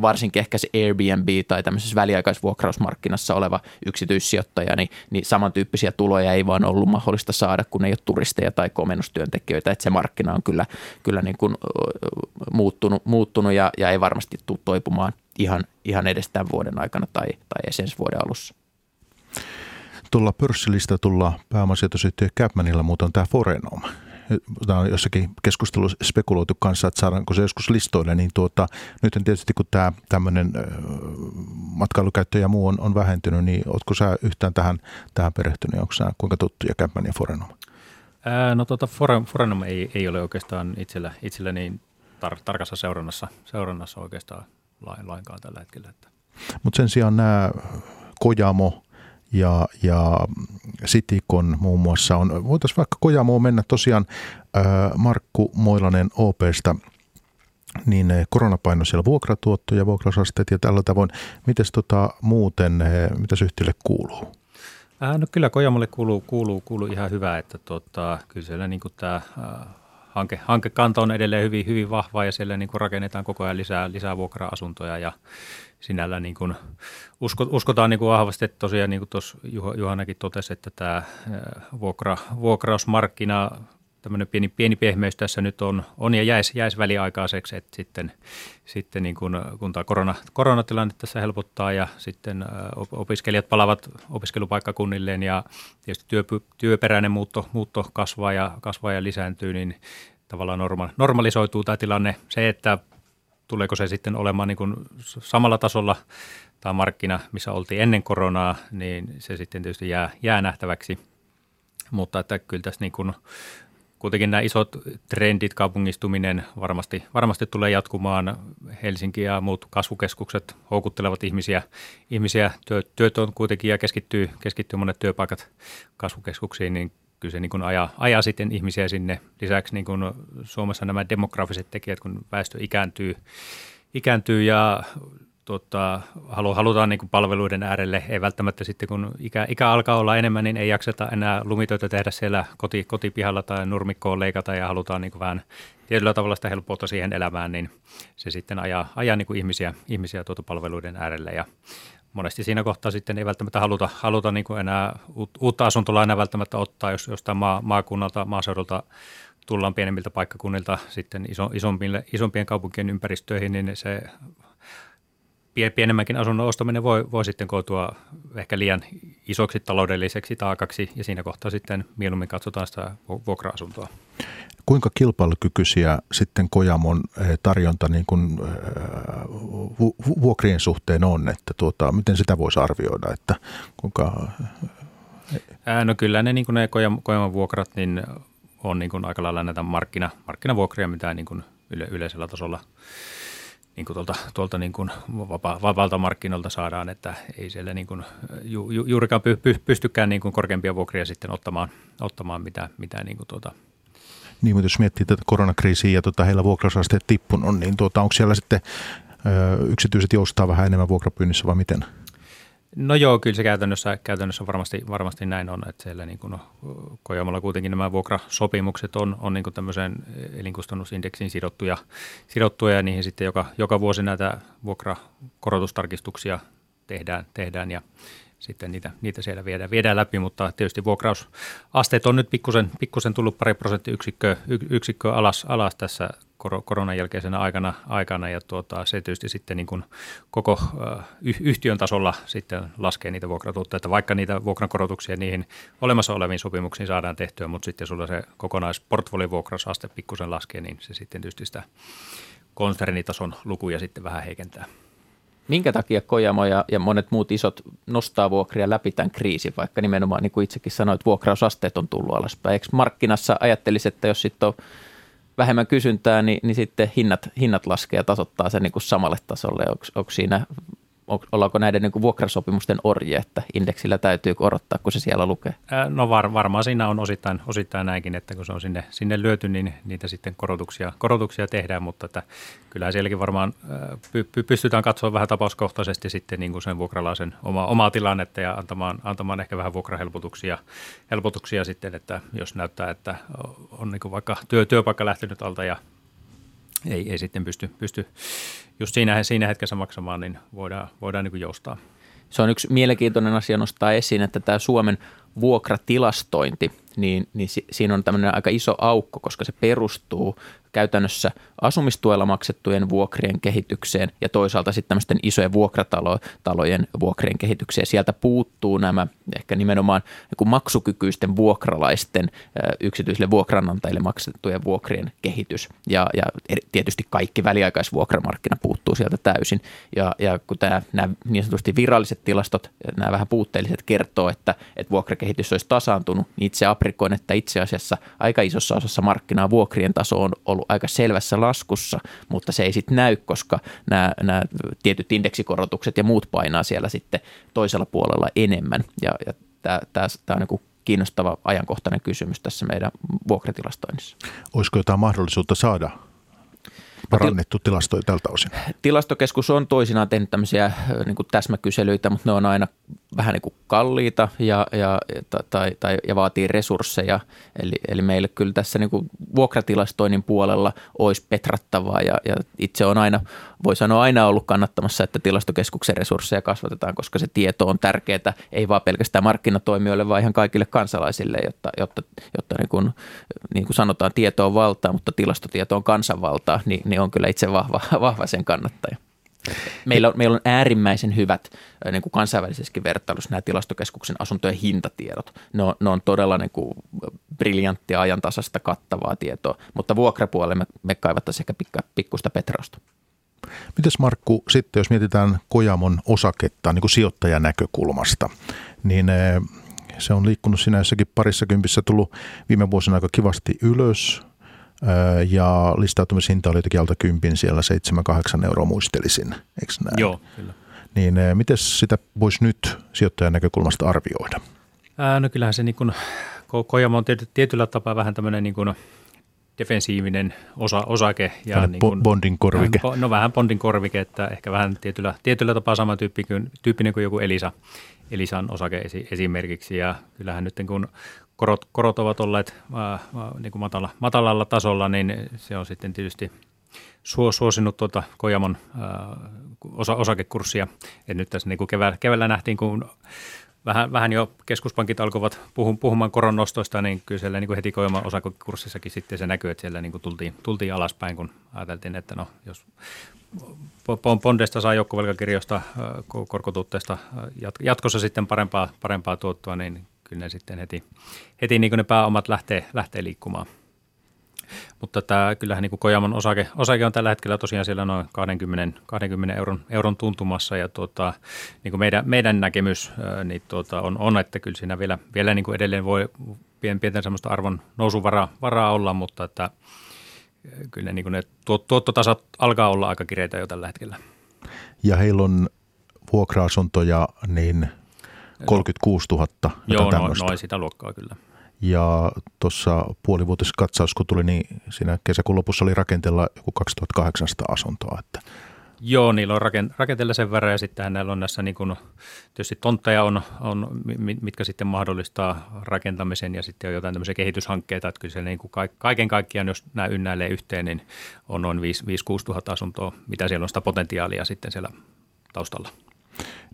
Varsinkin ehkä se Airbnb tai tämmöisessä väliaikaisvuokrausmarkkinassa oleva yksityissijoittaja, niin, niin samantyyppisiä tuloja ei vaan ollut mahdollista saada, kun ei ole turisteja tai komennustyöntekijöitä, että se markkina on kyllä, kyllä niin kuin muuttunut, muuttunut ja, ja ei varmasti tule toipumaan ihan, ihan edes tämän vuoden aikana tai, tai ensi vuoden alussa. Tuolla pörssilistatulla pääomasijoitusyhtiö Capmanilla muuten on tämä Forenoma. Tämä on jossakin keskustelussa spekuloitu kanssa, että saadaanko se joskus listoille, niin tuota, nyt tietysti kun tämä tämmöinen matkailukäyttö ja muu on, on vähentynyt, niin oletko sä yhtään tähän, tähän perehtynyt, onko sä kuinka tuttuja Capman ja Forenoma? Ää, no tuota, Forenoma ei, ei ole oikeastaan itsellä, itsellä niin tar- tarkassa seurannassa, seurannassa oikeastaan lainkaan tällä hetkellä. Mutta sen sijaan nämä Kojamo ja, ja Sitikon muun muassa on, voitaisiin vaikka Kojamoon mennä tosiaan Markku Moilanen OPsta, niin koronapaino siellä vuokratuotto ja vuokrausasteet ja tällä tavoin. Miten tota, muuten, mitä yhtiölle kuuluu? Äh, no kyllä Kojamolle kuuluu, kuuluu, kuuluu ihan hyvä, että tota, kyllä siellä niin tämä äh, hanke, hankekanta on edelleen hyvin, hyvin vahva ja siellä niin kuin rakennetaan koko ajan lisää, lisää vuokra-asuntoja ja sinällä niin kuin usko, uskotaan niin kuin vahvasti, että tosiaan niin kuin tuossa Juhanakin totesi, että tämä vuokra, vuokrausmarkkina tämmöinen pieni, pieni pehmeys tässä nyt on, on ja jäisi, jäisi väliaikaiseksi, että sitten, sitten niin kun, kun tämä korona, koronatilanne tässä helpottaa ja sitten opiskelijat palavat opiskelupaikkakunnilleen ja tietysti työ, työperäinen muutto, muutto kasvaa, ja, kasvaa ja lisääntyy, niin tavallaan norma, normalisoituu tämä tilanne. Se, että tuleeko se sitten olemaan niin kuin samalla tasolla tämä markkina, missä oltiin ennen koronaa, niin se sitten tietysti jää, jää nähtäväksi. Mutta että kyllä tässä niin kuin kuitenkin nämä isot trendit, kaupungistuminen varmasti, varmasti tulee jatkumaan. Helsinki ja muut kasvukeskukset houkuttelevat ihmisiä. ihmisiä työ, työt on kuitenkin ja keskittyy, keskittyy monet työpaikat kasvukeskuksiin, niin kyllä se niin kuin ajaa, ajaa sitten ihmisiä sinne. Lisäksi niin kuin Suomessa nämä demografiset tekijät, kun väestö ikääntyy, ikääntyy ja tota, halu, halutaan niin palveluiden äärelle. Ei välttämättä sitten, kun ikä, ikä alkaa olla enemmän, niin ei jakseta enää lumitöitä tehdä siellä koti, kotipihalla tai nurmikkoon leikata ja halutaan niin vähän tietyllä tavalla sitä helppoutta siihen elämään, niin se sitten ajaa, ajaa niin ihmisiä, ihmisiä tuota palveluiden äärelle ja monesti siinä kohtaa sitten ei välttämättä haluta, haluta niin kuin enää uutta asuntolainaa välttämättä ottaa, jos jostain maa, maakunnalta, maaseudulta tullaan pienemmiltä paikkakunnilta sitten iso, isompien kaupunkien ympäristöihin, niin se pienemmänkin asunnon ostaminen voi, voi sitten kootua ehkä liian isoksi taloudelliseksi taakaksi ja siinä kohtaa sitten mieluummin katsotaan sitä vuokra-asuntoa. Kuinka kilpailukykyisiä sitten Kojamon eh, tarjonta niin kuin, eh, vuokrien suhteen on, että tuota, miten sitä voisi arvioida, että kuinka... Ää, no kyllä ne, niin kuin ne Kojamon vuokrat niin on niin kuin aika lailla näitä markkina, markkinavuokria, mitä niin kuin yle, yleisellä tasolla niin kuin tuolta, tuolta niin kuin vapa, vapaalta markkinoilta saadaan, että ei siellä niin kuin ju, ju, juurikaan py, py, pystykään niin kuin korkeampia vuokria sitten ottamaan, ottamaan mitä, mitä niin kuin tuota, niin, mutta jos miettii tätä koronakriisiä ja tuota, heillä vuokrausasteet tippunut, niin tuota, onko siellä sitten ö, yksityiset joustaa vähän enemmän vuokrapyynnissä vai miten? No joo, kyllä se käytännössä, käytännössä varmasti, varmasti näin on, että siellä niin kuin, no, Kojamalla kuitenkin nämä vuokrasopimukset on, on niin tämmöiseen elinkustannusindeksin sidottuja, sidottuja ja niihin sitten joka, joka vuosi näitä vuokrakorotustarkistuksia tehdään, tehdään ja sitten niitä, niitä siellä viedään, viedään läpi, mutta tietysti vuokrausasteet on nyt pikkusen, pikkusen tullut pari prosenttiyksikköä yksikköä alas, alas tässä koronan jälkeisenä aikana, aikana ja tuota, se tietysti sitten niin kuin koko yhtiön tasolla sitten laskee niitä vuokratuotteita, vaikka niitä vuokrankorotuksia niihin olemassa oleviin sopimuksiin saadaan tehtyä, mutta sitten sulla se kokonaisportfoliovuokrausaste pikkusen laskee, niin se sitten tietysti sitä konsernitason lukuja sitten vähän heikentää. Minkä takia Kojamo ja, ja monet muut isot nostaa vuokria läpi tämän kriisin, vaikka nimenomaan niin kuin itsekin sanoit, vuokrausasteet on tullut alaspäin. Eikö markkinassa ajattelisi, että jos sitten on vähemmän kysyntää, niin, niin sitten hinnat, hinnat laskee ja tasoittaa sen niin kuin samalle tasolle. Onko, onko siinä ollaanko näiden niin kuin vuokrasopimusten orje, että indeksillä täytyy korottaa, kun se siellä lukee? No var, varmaan siinä on osittain, osittain näinkin, että kun se on sinne, sinne lyöty, niin niitä sitten korotuksia, korotuksia tehdään, mutta että kyllähän sielläkin varmaan py, pystytään katsoa vähän tapauskohtaisesti sitten niin kuin sen vuokralaisen oma, omaa tilannetta ja antamaan, antamaan ehkä vähän vuokrahelpotuksia helpotuksia sitten, että jos näyttää, että on niin kuin vaikka työ, työpaikka lähtenyt alta ja ei, ei sitten pysty, pysty just siinä, siinä hetkessä maksamaan, niin voidaan, voidaan niin joustaa. Se on yksi mielenkiintoinen asia nostaa esiin, että tämä Suomen vuokratilastointi, niin, niin siinä on tämmöinen aika iso aukko, koska se perustuu käytännössä asumistuella maksettujen vuokrien kehitykseen ja toisaalta sitten tämmöisten isojen vuokratalojen vuokrien kehitykseen. Sieltä puuttuu nämä ehkä nimenomaan niin maksukykyisten vuokralaisten yksityisille vuokranantajille maksettujen vuokrien kehitys. Ja, ja tietysti kaikki väliaikaisvuokramarkkina puuttuu sieltä täysin. Ja, ja kun tämä, nämä niin sanotusti viralliset tilastot, nämä vähän puutteelliset kertoo, että, että vuokrakehitys olisi tasaantunut, niin itse aprikoin, että itse asiassa aika isossa osassa markkinaa vuokrien taso on ollut ollut aika selvässä laskussa, mutta se ei sitten näy, koska nämä, nämä tietyt indeksikorotukset ja muut painaa siellä sitten toisella puolella enemmän. Ja, ja tämä, tämä, tämä on niin kiinnostava ajankohtainen kysymys tässä meidän vuokratilastoinnissa. Olisiko jotain mahdollisuutta saada parannettu tilastoja tältä osin? Tilastokeskus on toisinaan tehnyt tämmöisiä niin täsmäkyselyitä, mutta ne on aina vähän niin kuin kalliita ja, ja, tai, tai, ja vaatii resursseja. Eli, eli meille kyllä tässä niin kuin vuokratilastoinnin puolella olisi petrattavaa ja, ja itse on aina, voi sanoa aina ollut kannattamassa, että tilastokeskuksen resursseja kasvatetaan, koska se tieto on tärkeää, ei vaan pelkästään markkinatoimijoille, vaan ihan kaikille kansalaisille, jotta, jotta, jotta niin, kuin, niin kuin sanotaan, tieto on valtaa, mutta tilastotieto on kansanvaltaa, niin, niin on kyllä itse vahva, *laughs* vahva sen kannattaja. Meillä on, meillä on äärimmäisen hyvät niin kuin kansainvälisessäkin vertailussa nämä tilastokeskuksen asuntojen hintatiedot. Ne on, ne on todella niin kuin briljanttia ajantasasta kattavaa tietoa, mutta vuokrapuolelle me, me kaivattaisiin ehkä pikka, pikkusta petrausta. Mites Markku, sitten jos mietitään Kojamon osaketta niin kuin sijoittajan näkökulmasta, niin se on liikkunut siinä jossakin parissa kympissä tullut viime vuosina aika kivasti ylös ja listautumishinta oli jotenkin alta kympin siellä 7-8 euroa muistelisin, eikö näin? Joo, kyllä. Niin miten sitä voisi nyt sijoittajan näkökulmasta arvioida? Ää, no kyllähän se niin kuin, Kojamo on tietyllä tapaa vähän tämmöinen niin defensiivinen osa, osake. Ja niin kuin, bondin korvike. Vähän, no vähän bondin korvike, että ehkä vähän tietyllä, tietyllä tapaa sama tyyppi kuin, tyyppinen kuin joku Elisa, Elisan osake esimerkiksi. Ja kyllähän nyt kun korot, korot ovat olleet ää, niin kuin matala, matalalla tasolla, niin se on sitten tietysti suosinut tuota Kojamon ää, osa, osakekurssia. Et nyt tässä niin kuin keväällä, keväällä nähtiin, kun vähän, vähän jo keskuspankit alkoivat puhumaan koron nostoista, niin kyllä siellä niin kuin heti Kojamon osakekurssissakin sitten se näkyy, että siellä niin kuin tultiin, tultiin alaspäin, kun ajateltiin, että no jos Bondeista saa joukkovelkakirjoista korkotuotteesta jatkossa sitten parempaa, parempaa tuottoa, niin kyllä ne sitten heti, heti niin ne pääomat lähtee, lähtee liikkumaan. Mutta tämä, kyllähän niin Kojamon osake, osake on tällä hetkellä tosiaan siellä noin 20, 20 euron, euron tuntumassa ja tuota, niin kuin meidän, meidän näkemys niin tuota, on, on, että kyllä siinä vielä, vielä niin kuin edelleen voi pien, pienten semmoista arvon nousuvaraa varaa olla, mutta että kyllä ne, niin kuin ne tuottotasat alkaa olla aika kireitä jo tällä hetkellä. Ja heillä on vuokra-asuntoja, niin 36 000. Joo, noin, noin sitä luokkaa kyllä. Ja tuossa puolivuotiskatsaus, kun tuli, niin siinä kesäkuun lopussa oli rakenteella joku 2800 asuntoa. Että. Joo, niillä on rakenteella sen verran ja sitten näillä on näissä niin kuin, tietysti tontteja on, on, mitkä sitten mahdollistaa rakentamisen ja sitten on jotain tämmöisiä kehityshankkeita, että kyllä se niin kuin kaiken kaikkiaan, jos nämä ynnäilee yhteen, niin on noin 5-6 tuhatta asuntoa, mitä siellä on sitä potentiaalia sitten siellä taustalla.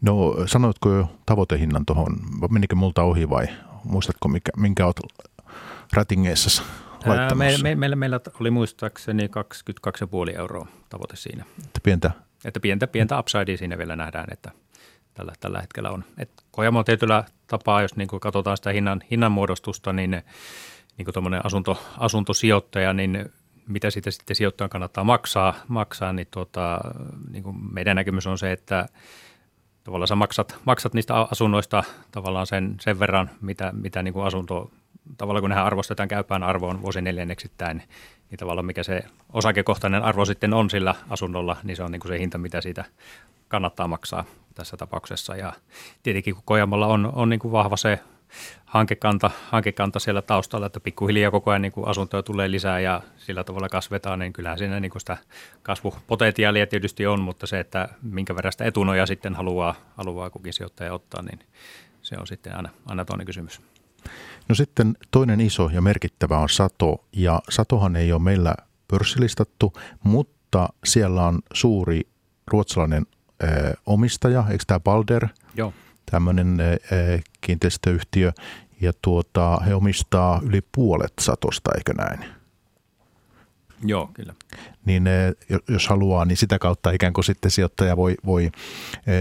No sanoitko jo tavoitehinnan tuohon, menikö multa ohi vai muistatko mikä, minkä olet ratingeissa laittamassa? Me, me, meillä, meillä oli muistaakseni 22,5 euroa tavoite siinä. Että pientä? Että pientä, pientä upsidea siinä vielä nähdään, että tällä, tällä hetkellä on. Et Kojamo tietyllä tapaa, jos niin katsotaan sitä hinnan, hinnanmuodostusta, niin, niin kuin asunto, asuntosijoittaja, niin mitä siitä sitten sijoittajan kannattaa maksaa, maksaa niin, tuota, niin kuin meidän näkemys on se, että tavallaan sä maksat, maksat niistä asunnoista tavallaan sen, sen verran, mitä, mitä niin kuin asunto, tavallaan kun nehän arvostetaan käypään arvoon vuosineljänneksittäin, niin tavallaan mikä se osakekohtainen arvo sitten on sillä asunnolla, niin se on niin kuin se hinta, mitä siitä kannattaa maksaa tässä tapauksessa. Ja tietenkin kun Kojamalla on, on niin kuin vahva se hankekanta, hankekanta siellä taustalla, että pikkuhiljaa koko ajan niin kuin asuntoja tulee lisää ja sillä tavalla kasvetaan, niin kyllähän siinä niin kuin sitä kasvupotentiaalia tietysti on, mutta se, että minkä verran sitä etunoja sitten haluaa, haluaa kukin sijoittaja ottaa, niin se on sitten aina, aina toinen kysymys. No sitten toinen iso ja merkittävä on Sato, ja Satohan ei ole meillä pörssilistattu, mutta siellä on suuri ruotsalainen äh, omistaja, eikö tämä Balder? Joo tämmöinen kiinteistöyhtiö, ja tuota, he omistaa yli puolet satosta, eikö näin? Joo, kyllä. Niin jos haluaa, niin sitä kautta ikään kuin sitten sijoittaja voi, voi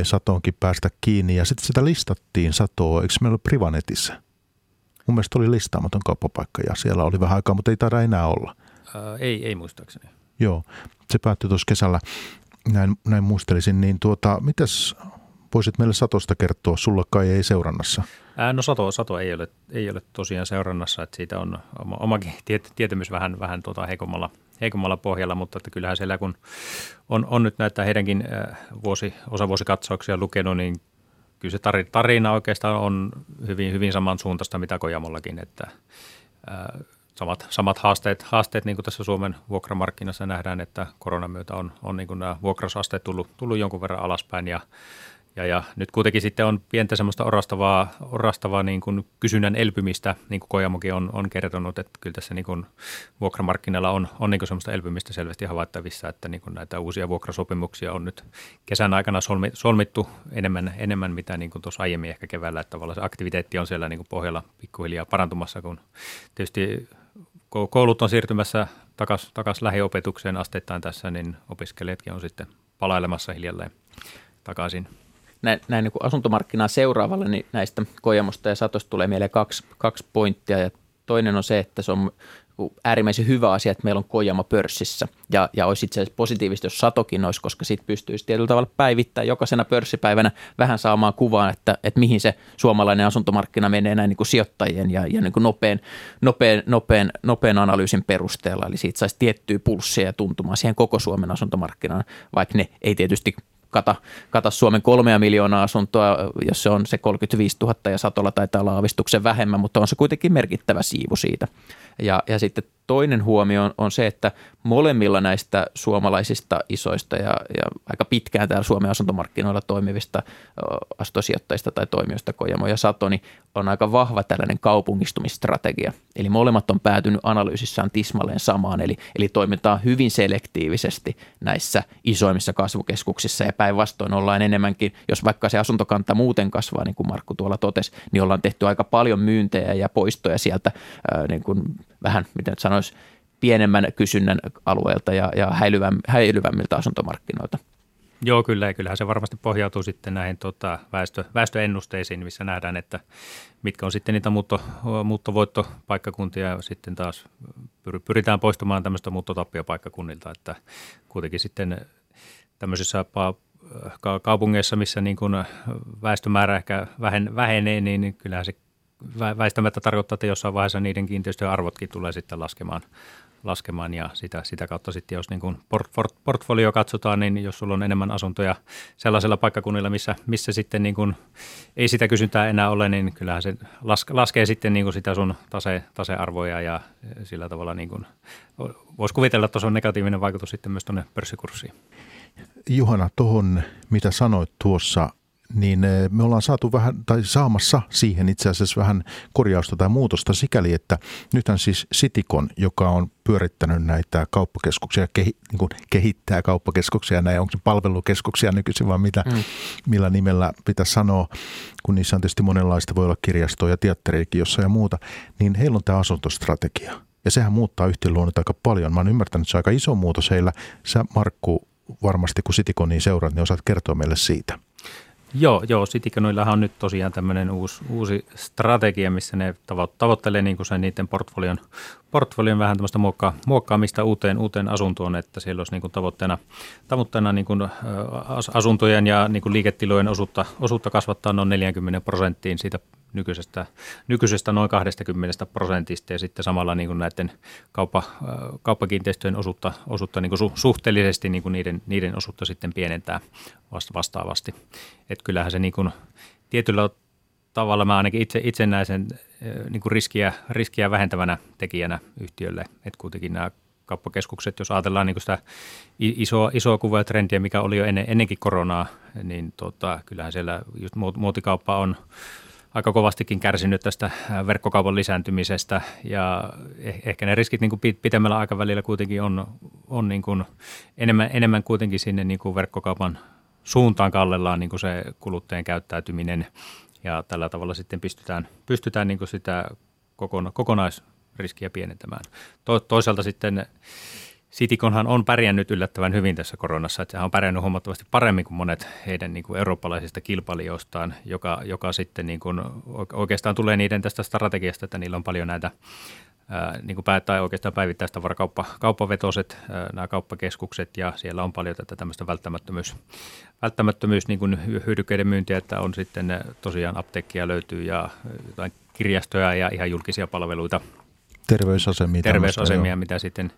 satoonkin päästä kiinni. Ja sitten sitä listattiin satoa, eikö meillä ole Privanetissä? Mun mielestä oli listaamaton kauppapaikka ja siellä oli vähän aikaa, mutta ei taida enää olla. Ää, ei, ei muistaakseni. Joo, se päättyi tuossa kesällä. Näin, näin muistelisin, niin tuota, mitäs Voisit meille Satosta kertoa, sulla kai ei seurannassa. Ää, no Sato, Sato ei, ole, ei ole tosiaan seurannassa, että siitä on oma, omakin tiet, tietämys vähän, vähän tuota heikommalla, heikommalla pohjalla, mutta että kyllähän siellä kun on, on nyt näitä heidänkin vuosi, osavuosikatsauksia lukenut, niin kyllä se tarina oikeastaan on hyvin, hyvin samansuuntaista mitä Kojamollakin, että ää, samat, samat haasteet, haasteet niin kuin tässä Suomen vuokramarkkinassa nähdään, että koronan myötä on, on niin kuin nämä vuokrausasteet tullut, tullut jonkun verran alaspäin ja ja, ja nyt kuitenkin sitten on pientä semmoista orastavaa, orastavaa niin kuin kysynnän elpymistä, niin kuin Kojamokin on, on kertonut, että kyllä tässä niin kuin vuokramarkkinoilla on, on niin kuin semmoista elpymistä selvästi havaittavissa, että niin kuin näitä uusia vuokrasopimuksia on nyt kesän aikana solmi, solmittu enemmän, enemmän mitä niin kuin tuossa aiemmin ehkä keväällä, että tavallaan se aktiviteetti on siellä niin kuin pohjalla pikkuhiljaa parantumassa, kun tietysti koulut on siirtymässä takaisin takas lähiopetukseen asteittain tässä, niin opiskelijatkin on sitten palailemassa hiljalleen takaisin näin, näin niin asuntomarkkinaa seuraavalle, niin näistä Kojamosta ja Satosta tulee mieleen kaksi, kaksi pointtia. Ja toinen on se, että se on äärimmäisen hyvä asia, että meillä on Kojamo pörssissä. Ja, ja olisi itse asiassa positiivista, jos Satokin olisi, koska sitten pystyisi tietyllä tavalla päivittämään jokaisena pörssipäivänä vähän saamaan kuvaa, että, että mihin se suomalainen asuntomarkkina menee näin niin kuin sijoittajien ja, ja niin kuin nopean, nopean, nopean, nopean analyysin perusteella. Eli siitä saisi tiettyä pulssia ja tuntumaa siihen koko Suomen asuntomarkkinaan, vaikka ne ei tietysti kata, kata Suomen kolmea miljoonaa asuntoa, jos se on se 35 000 ja satolla taitaa olla aavistuksen vähemmän, mutta on se kuitenkin merkittävä siivu siitä. Ja, ja sitten toinen huomio on, on se, että molemmilla näistä suomalaisista isoista ja, ja aika pitkään täällä Suomen asuntomarkkinoilla toimivista astosijoittajista tai toimijoista Kojamo ja Sato, niin on aika vahva tällainen kaupungistumistrategia. Eli molemmat on päätynyt analyysissaan tismalleen samaan, eli, eli toimitaan hyvin selektiivisesti näissä isoimmissa kasvukeskuksissa ja päinvastoin ollaan enemmänkin, jos vaikka se asuntokanta muuten kasvaa, niin kuin Markku tuolla totesi, niin ollaan tehty aika paljon myyntejä ja poistoja sieltä ää, niin kuin vähän, miten nyt sanoisi, pienemmän kysynnän alueelta ja, ja häilyväm, häilyvämmiltä asuntomarkkinoilta. Joo, kyllä. Ja kyllähän se varmasti pohjautuu sitten näihin tota, väestö, väestöennusteisiin, missä nähdään, että mitkä on sitten niitä muutto, muuttovoittopaikkakuntia ja sitten taas pyritään poistamaan tämmöistä muuttotappioppaikkakunnilta, että kuitenkin sitten tämmöisissä kaupungeissa, missä niin kuin väestömäärä ehkä vähenee, niin kyllähän se väistämättä tarkoittaa, että jossain vaiheessa niiden kiinteistöjen arvotkin tulee sitten laskemaan, laskemaan ja sitä, sitä kautta sitten, jos niin kuin port, port, portfolio katsotaan, niin jos sulla on enemmän asuntoja sellaisella paikkakunnilla, missä, missä sitten niin kuin ei sitä kysyntää enää ole, niin kyllähän se las, laskee sitten niin kuin sitä sun tase, tasearvoja ja sillä tavalla niin kuin, voisi kuvitella, että tuossa on negatiivinen vaikutus sitten myös tuonne pörssikurssiin. Juhana, tuohon mitä sanoit tuossa niin eh, me ollaan saatu vähän, tai saamassa siihen itse asiassa vähän korjausta tai muutosta sikäli, että nythän siis Sitikon, joka on pyörittänyt näitä kauppakeskuksia, kehi, niin kuin kehittää kauppakeskuksia, näin onko se palvelukeskuksia nykyisin vai mitä, mm. millä nimellä pitäisi sanoa, kun niissä on tietysti monenlaista, voi olla kirjastoja ja teatteriikin jossain ja muuta, niin heillä on tämä asuntostrategia. Ja sehän muuttaa yhtiön luonnetta aika paljon. Mä oon ymmärtänyt, että se on aika iso muutos heillä. Sä Markku varmasti kun Cityconia seuraat, niin osaat kertoa meille siitä. Joo, joo Cityconillahan on nyt tosiaan tämmöinen uusi, uusi strategia, missä ne tavo- tavoittelee niin kuin sen niiden portfolion, portfolion vähän tämmöistä muokka- muokkaamista uuteen, uuteen asuntoon, että siellä olisi niin kuin tavoitteena, tavoitteena niin kuin asuntojen ja niin kuin liiketilojen osuutta, osuutta kasvattaa noin 40 prosenttiin siitä nykyisestä, nykyisestä noin 20 prosentista ja sitten samalla niin kuin näiden kauppa, kauppakiinteistöjen osuutta, osuutta niin kuin su, suhteellisesti niin kuin niiden, niiden osuutta sitten pienentää vasta, vastaavasti. Että kyllähän se niin kuin, tietyllä tavalla mä ainakin itse, itse näen sen niin kuin riskiä, riskiä vähentävänä tekijänä yhtiölle, että kuitenkin nämä kauppakeskukset, jos ajatellaan niin sitä isoa, isoa kuvaa ja trendiä, mikä oli jo ennen, ennenkin koronaa, niin tota, kyllähän siellä just muotikauppa on aika kovastikin kärsinyt tästä verkkokaupan lisääntymisestä ja eh, ehkä ne riskit niin kuin pitemmällä aikavälillä kuitenkin on, on niin kuin enemmän, enemmän kuitenkin sinne niin kuin verkkokaupan suuntaan kallellaan niin kuin se kuluttajien käyttäytyminen ja tällä tavalla sitten pystytään, pystytään niin kuin sitä kokonaisriskiä pienentämään. To, toisaalta sitten Citiconhan on pärjännyt yllättävän hyvin tässä koronassa, että sehän on pärjännyt huomattavasti paremmin kuin monet heidän niin kuin eurooppalaisista kilpailijoistaan, joka, joka sitten niin kuin oikeastaan tulee niiden tästä strategiasta, että niillä on paljon näitä ää, niin kuin pää, tai oikeastaan päivittäistä varakauppa, kauppavetoset, ää, nämä kauppakeskukset ja siellä on paljon tätä tämmöistä välttämättömyys, välttämättömyys niin kuin hyödykkeiden myyntiä, että on sitten tosiaan apteekkia löytyy ja jotain kirjastoja ja ihan julkisia palveluita. Terveysasemia. Terveysasemia, mitä sitten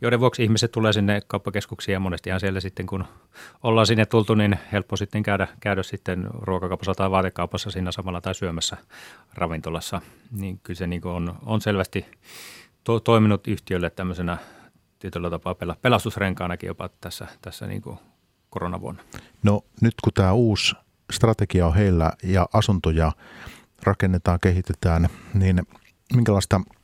joiden vuoksi ihmiset tulee sinne kauppakeskuksiin ja monestihan siellä sitten kun ollaan sinne tultu, niin helppo sitten käydä, käydä sitten ruokakaupassa tai vaatekaupassa siinä samalla tai syömässä ravintolassa. Niin kyllä se niin on, on selvästi to, toiminut yhtiölle tämmöisenä tietyllä tapaa pelastusrenkaanakin jopa tässä, tässä niin kuin koronavuonna. No nyt kun tämä uusi strategia on heillä ja asuntoja rakennetaan, kehitetään, niin minkälaista –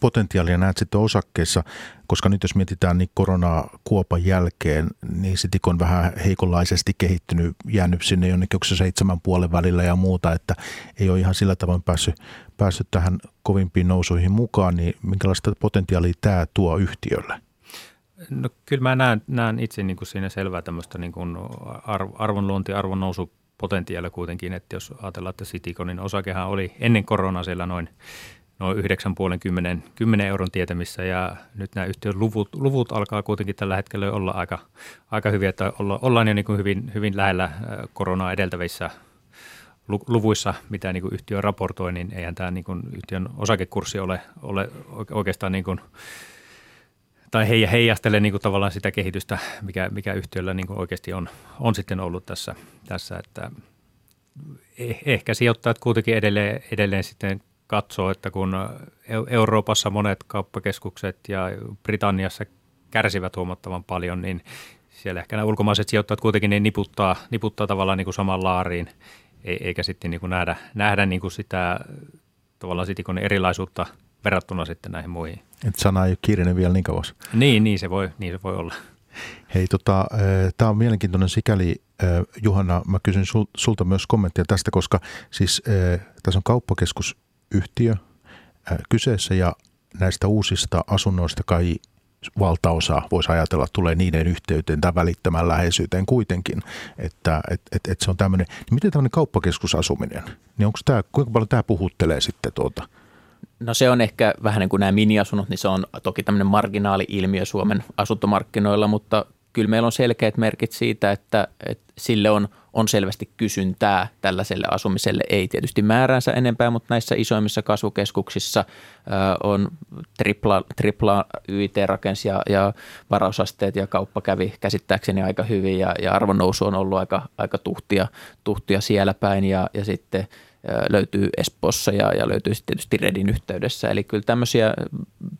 potentiaalia näet sitten osakkeissa, koska nyt jos mietitään niin koronakuopan jälkeen, niin Sitik on vähän heikonlaisesti kehittynyt, jäänyt sinne jonnekin se seitsemän puolen välillä ja muuta, että ei ole ihan sillä tavoin päässyt, päässyt tähän kovimpiin nousuihin mukaan, niin minkälaista potentiaalia tämä tuo yhtiölle? No kyllä mä näen, näen itse niin kuin siinä selvää tämmöistä niin kuin arvonluonti, arvonnousu potentiaalia kuitenkin, että jos ajatellaan, että Citiconin osakehan oli ennen koronaa siellä noin noin 9,5-10 10 euron tietämissä ja nyt nämä yhtiön luvut, luvut alkaa kuitenkin tällä hetkellä olla aika, aika hyviä, että olla, ollaan jo niin kuin hyvin, hyvin lähellä koronaa edeltävissä luvuissa, mitä niin kuin yhtiö raportoi, niin eihän tämä niin kuin yhtiön osakekurssi ole, ole oikeastaan niin kuin, tai heijastele niin kuin tavallaan sitä kehitystä, mikä, mikä yhtiöllä niin kuin oikeasti on, on sitten ollut tässä, tässä että eh, ehkä sijoittajat kuitenkin edelleen, edelleen sitten katsoo, että kun Euroopassa monet kauppakeskukset ja Britanniassa kärsivät huomattavan paljon, niin siellä ehkä nämä ulkomaiset sijoittajat kuitenkin niin niputtaa, niputtaa tavallaan niin kuin saman laariin, e-, eikä sitten niin kuin nähdä, nähdä niin kuin sitä tavallaan sitikon erilaisuutta verrattuna sitten näihin muihin. Et sana ei ole kiireinen vielä niin kauan. Niin, niin se voi, niin se voi olla. Hei, tota, tämä on mielenkiintoinen sikäli, Juhana, mä kysyn sulta myös kommenttia tästä, koska siis tässä on kauppakeskus yhtiö kyseessä ja näistä uusista asunnoista kai valtaosa voisi ajatella tulee niiden yhteyteen tai välittömän läheisyyteen kuitenkin, että et, et, et se on tämmöinen. Niin miten tämmöinen kauppakeskusasuminen, niin onko tämä, kuinka paljon tämä puhuttelee sitten tuota? No se on ehkä vähän niin kuin nämä miniasunnot, niin se on toki tämmöinen marginaali-ilmiö Suomen asuntomarkkinoilla, mutta kyllä meillä on selkeät merkit siitä, että, että sille on, on selvästi kysyntää tällaiselle asumiselle. Ei tietysti määränsä enempää, mutta näissä isoimmissa kasvukeskuksissa on tripla, tripla YIT-rakens ja, ja varausasteet ja kauppa kävi käsittääkseni aika hyvin ja, ja arvonnousu on ollut aika, aika tuhtia, tuhtia siellä päin ja, ja sitten löytyy Espoossa ja, ja löytyy sitten tietysti Redin yhteydessä. Eli kyllä tämmöisiä,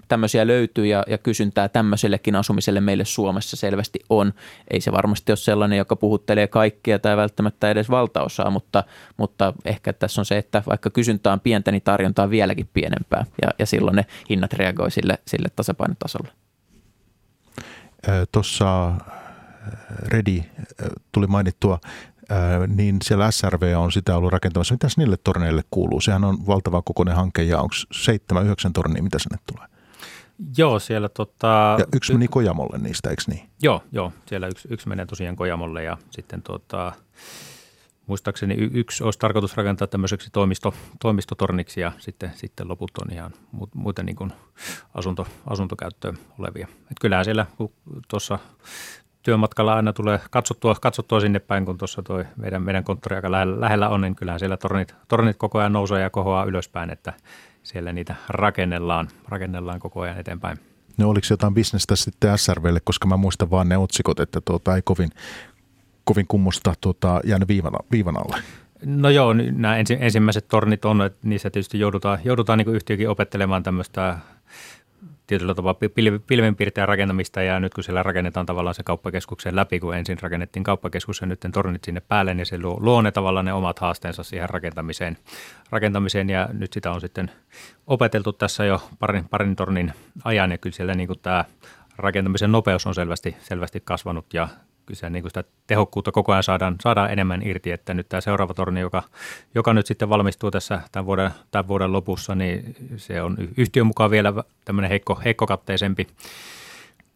tämmöisiä löytyy ja, ja kysyntää tämmöisellekin asumiselle meille Suomessa selvästi on. Ei se varmasti ole sellainen, joka puhuttelee kaikkia tai välttämättä edes valtaosaa, mutta, mutta ehkä tässä on se, että vaikka kysyntä on pientä, niin tarjonta on vieläkin pienempää ja, ja silloin ne hinnat reagoi sille, sille tasapainotasolle. Tuossa Redi tuli mainittua, niin siellä SRV on sitä ollut rakentamassa. Mitäs niille torneille kuuluu? Sehän on valtava kokoinen hanke ja onko seitsemän, yhdeksän tornia, mitä sinne tulee? Joo, siellä tota... Ja yksi meni Kojamolle niistä, eikö niin? Joo, joo, siellä yksi, yksi menee tosiaan Kojamolle ja sitten tota, muistaakseni yksi olisi tarkoitus rakentaa tämmöiseksi toimisto, toimistotorniksi ja sitten, sitten loput on ihan muita niin kuin asunto, asuntokäyttöön olevia. Et kyllähän siellä tuossa työmatkalla aina tulee katsottua, katsottua sinne päin, kun tuossa toi meidän, meidän konttori aika lähellä, lähellä on, niin kyllähän siellä tornit, tornit koko ajan nousee ja kohoaa ylöspäin, että siellä niitä rakennellaan, rakennellaan koko ajan eteenpäin. No oliko jotain bisnestä sitten SRVlle, koska mä muistan vaan ne otsikot, että tuota, ei kovin, kovin kummusta tuota, jäänyt viivan, viivan alle. No joo, nämä ensimmäiset tornit on, että niissä tietysti joudutaan, joudutaan niin yhtiökin opettelemaan tämmöistä tietyllä tavalla pilvenpiirtäjän rakentamista ja nyt kun siellä rakennetaan tavallaan se kauppakeskuksen läpi, kun ensin rakennettiin kauppakeskus ja nyt tornit sinne päälle, niin se luo, luo ne tavallaan ne omat haasteensa siihen rakentamiseen, rakentamiseen. Ja nyt sitä on sitten opeteltu tässä jo parin, parin tornin ajan ja kyllä siellä niin kuin tämä rakentamisen nopeus on selvästi, selvästi kasvanut ja kyllä se, niin kuin sitä tehokkuutta koko ajan saadaan, saadaan enemmän irti, että nyt tämä seuraava torni, joka, joka nyt sitten valmistuu tässä tämän vuoden, tämän vuoden lopussa, niin se on yhtiön mukaan vielä tämmöinen heikko, heikkokatteisempi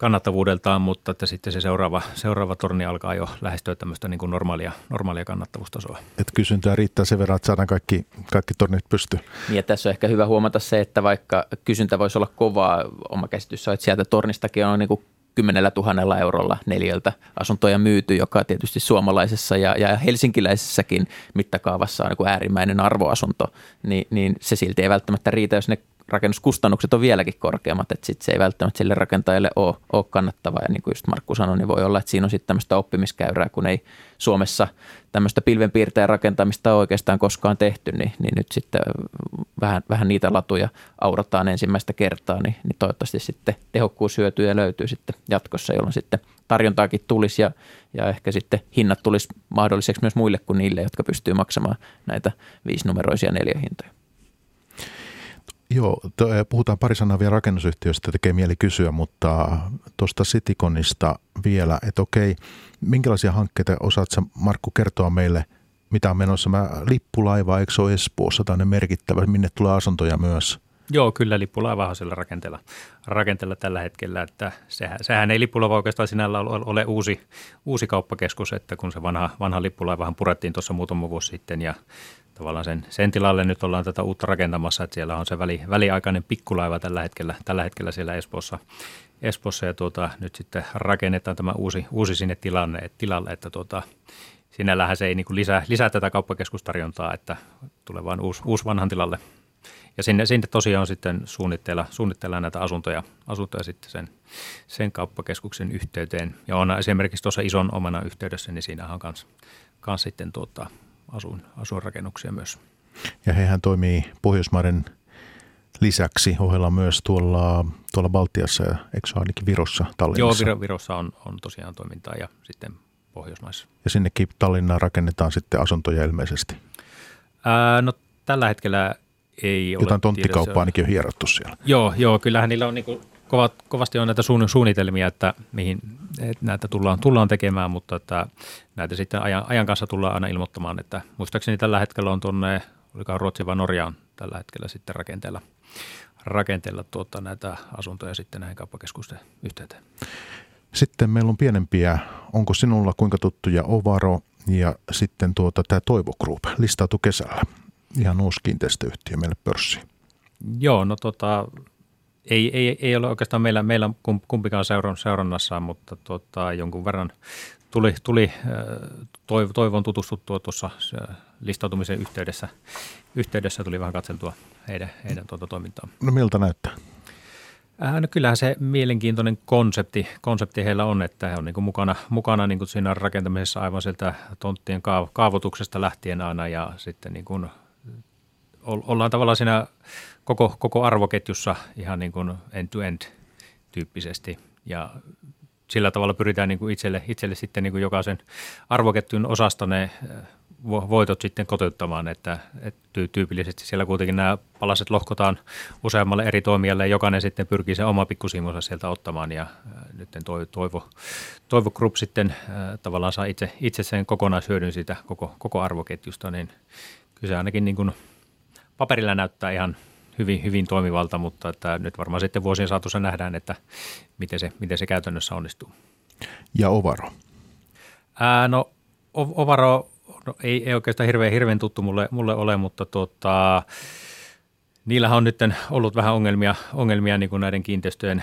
kannattavuudeltaan, mutta että sitten se seuraava, seuraava torni alkaa jo lähestyä tämmöistä niin kuin normaalia, normaalia kannattavuustasoa. Et kysyntää riittää sen verran, että saadaan kaikki, kaikki tornit pystyyn. Niin ja tässä on ehkä hyvä huomata se, että vaikka kysyntä voisi olla kovaa, oma käsitys on, että sieltä tornistakin on niin kuin kymmenellä tuhannella eurolla neljältä asuntoja myyty, joka tietysti suomalaisessa ja, ja helsinkiläisessäkin mittakaavassa on niin äärimmäinen arvoasunto, niin, niin se silti ei välttämättä riitä, jos ne rakennuskustannukset on vieläkin korkeammat, että sit se ei välttämättä sille rakentajalle ole, ole kannattavaa. Ja niin kuin just Markku sanoi, niin voi olla, että siinä on sitten tämmöistä oppimiskäyrää, kun ei Suomessa tämmöistä pilvenpiirtäjän rakentamista ole oikeastaan koskaan tehty, niin, niin nyt sitten vähän, vähän niitä latuja aurataan ensimmäistä kertaa, niin, niin toivottavasti sitten tehokkuushyötyjä löytyy sitten jatkossa, jolloin sitten tarjontaakin tulisi ja, ja ehkä sitten hinnat tulisi mahdolliseksi myös muille kuin niille, jotka pystyy maksamaan näitä viisinumeroisia neljähintoja. Joo, eh, puhutaan pari sanaa vielä rakennusyhtiöistä, tekee mieli kysyä, mutta tuosta Cityconista vielä, että okei, minkälaisia hankkeita osaat sä Markku kertoa meille, mitä on menossa? Mä, lippulaiva, eikö se ole Espoossa tai merkittävä, minne tulee asuntoja myös? Joo, kyllä lippulaiva on sillä rakenteella, rakenteella tällä hetkellä, että sehän, sehän ei lippulaiva oikeastaan sinällä ole, ole uusi, uusi kauppakeskus, että kun se vanha, vanha lippulaivahan purettiin tuossa muutama vuosi sitten ja tavallaan sen, sen tilalle nyt ollaan tätä uutta rakentamassa, että siellä on se väli, väliaikainen pikkulaiva tällä hetkellä, tällä hetkellä siellä Espoossa, Espoossa ja tuota, nyt sitten rakennetaan tämä uusi, uusi sinne tilanne, tilalle, että tuota, sinällähän se ei niin lisää, lisää tätä kauppakeskustarjontaa, että tulee vain uusi, uusi vanhan tilalle. Ja sinne, sinne tosiaan sitten suunnitteilla, suunnitteilla näitä asuntoja, asuntoja sitten sen, sen kauppakeskuksen yhteyteen. Ja on esimerkiksi tuossa ison omana yhteydessä, niin siinä on kans, kans sitten tuota, asuin, asuinrakennuksia myös. Ja hehän toimii Pohjoismaiden lisäksi ohella myös tuolla, tuolla Baltiassa ja eikö ainakin Virossa, Tallinnassa? Joo, Virossa on, on tosiaan toimintaa ja sitten Pohjoismaissa. Ja sinnekin Tallinnaan rakennetaan sitten asuntoja ilmeisesti? Ää, no tällä hetkellä ei ole Jotain tonttikauppaa ainakin on hierottu siellä. Joo, joo kyllähän niillä on niin kovat, kovasti on näitä suunnitelmia, että mihin että näitä tullaan, tullaan tekemään, mutta että näitä sitten ajan, ajan kanssa tullaan aina ilmoittamaan, että muistaakseni tällä hetkellä on tuonne, oliko Ruotsi vai Norja on tällä hetkellä sitten rakenteella, rakenteella tuota, näitä asuntoja sitten näihin kauppakeskusten yhteyteen. Sitten meillä on pienempiä, onko sinulla kuinka tuttuja Ovaro ja sitten tuota, tämä Toivo Group listautu kesällä. Ihan uusi kiinteistöyhtiö meille pörssiin. Joo, no tota, ei, ei, ei ole oikeastaan meillä, meillä kumpikaan seuran, seurannassa, mutta tuota, jonkun verran tuli, tuli äh, toivon tutustuttua tuossa äh, listautumisen yhteydessä. Yhteydessä tuli vähän katseltua heidän, heidän tuota toimintaa. No miltä näyttää? Äh, no kyllähän se mielenkiintoinen konsepti, konsepti heillä on, että he on niin mukana, mukana niin kuin siinä rakentamisessa aivan sieltä tonttien kaavoituksesta lähtien aina ja sitten niin ollaan tavallaan siinä koko, koko arvoketjussa ihan niin kuin end-to-end tyyppisesti. Ja sillä tavalla pyritään niin kuin itselle, itselle sitten niin kuin jokaisen arvoketjun osasta ne voitot sitten kotiuttamaan, että, että tyypillisesti siellä kuitenkin nämä palaset lohkotaan useammalle eri toimijalle ja jokainen sitten pyrkii sen oma pikkusiimonsa sieltä ottamaan ja nyt Toivo, Toivo, Group sitten tavallaan saa itse, itse sen kokonaishyödyn siitä koko, koko arvoketjusta, niin kyllä se ainakin niin kuin paperilla näyttää ihan hyvin, hyvin toimivalta, mutta että nyt varmaan sitten vuosien saatossa nähdään, että miten se, miten se käytännössä onnistuu. Ja Ovaro? Ää, no Ovaro no ei, ei oikeastaan hirveän, hirveän tuttu mulle, mulle ole, mutta tuota, niillähän on nyt ollut vähän ongelmia, ongelmia niin kuin näiden kiinteistöjen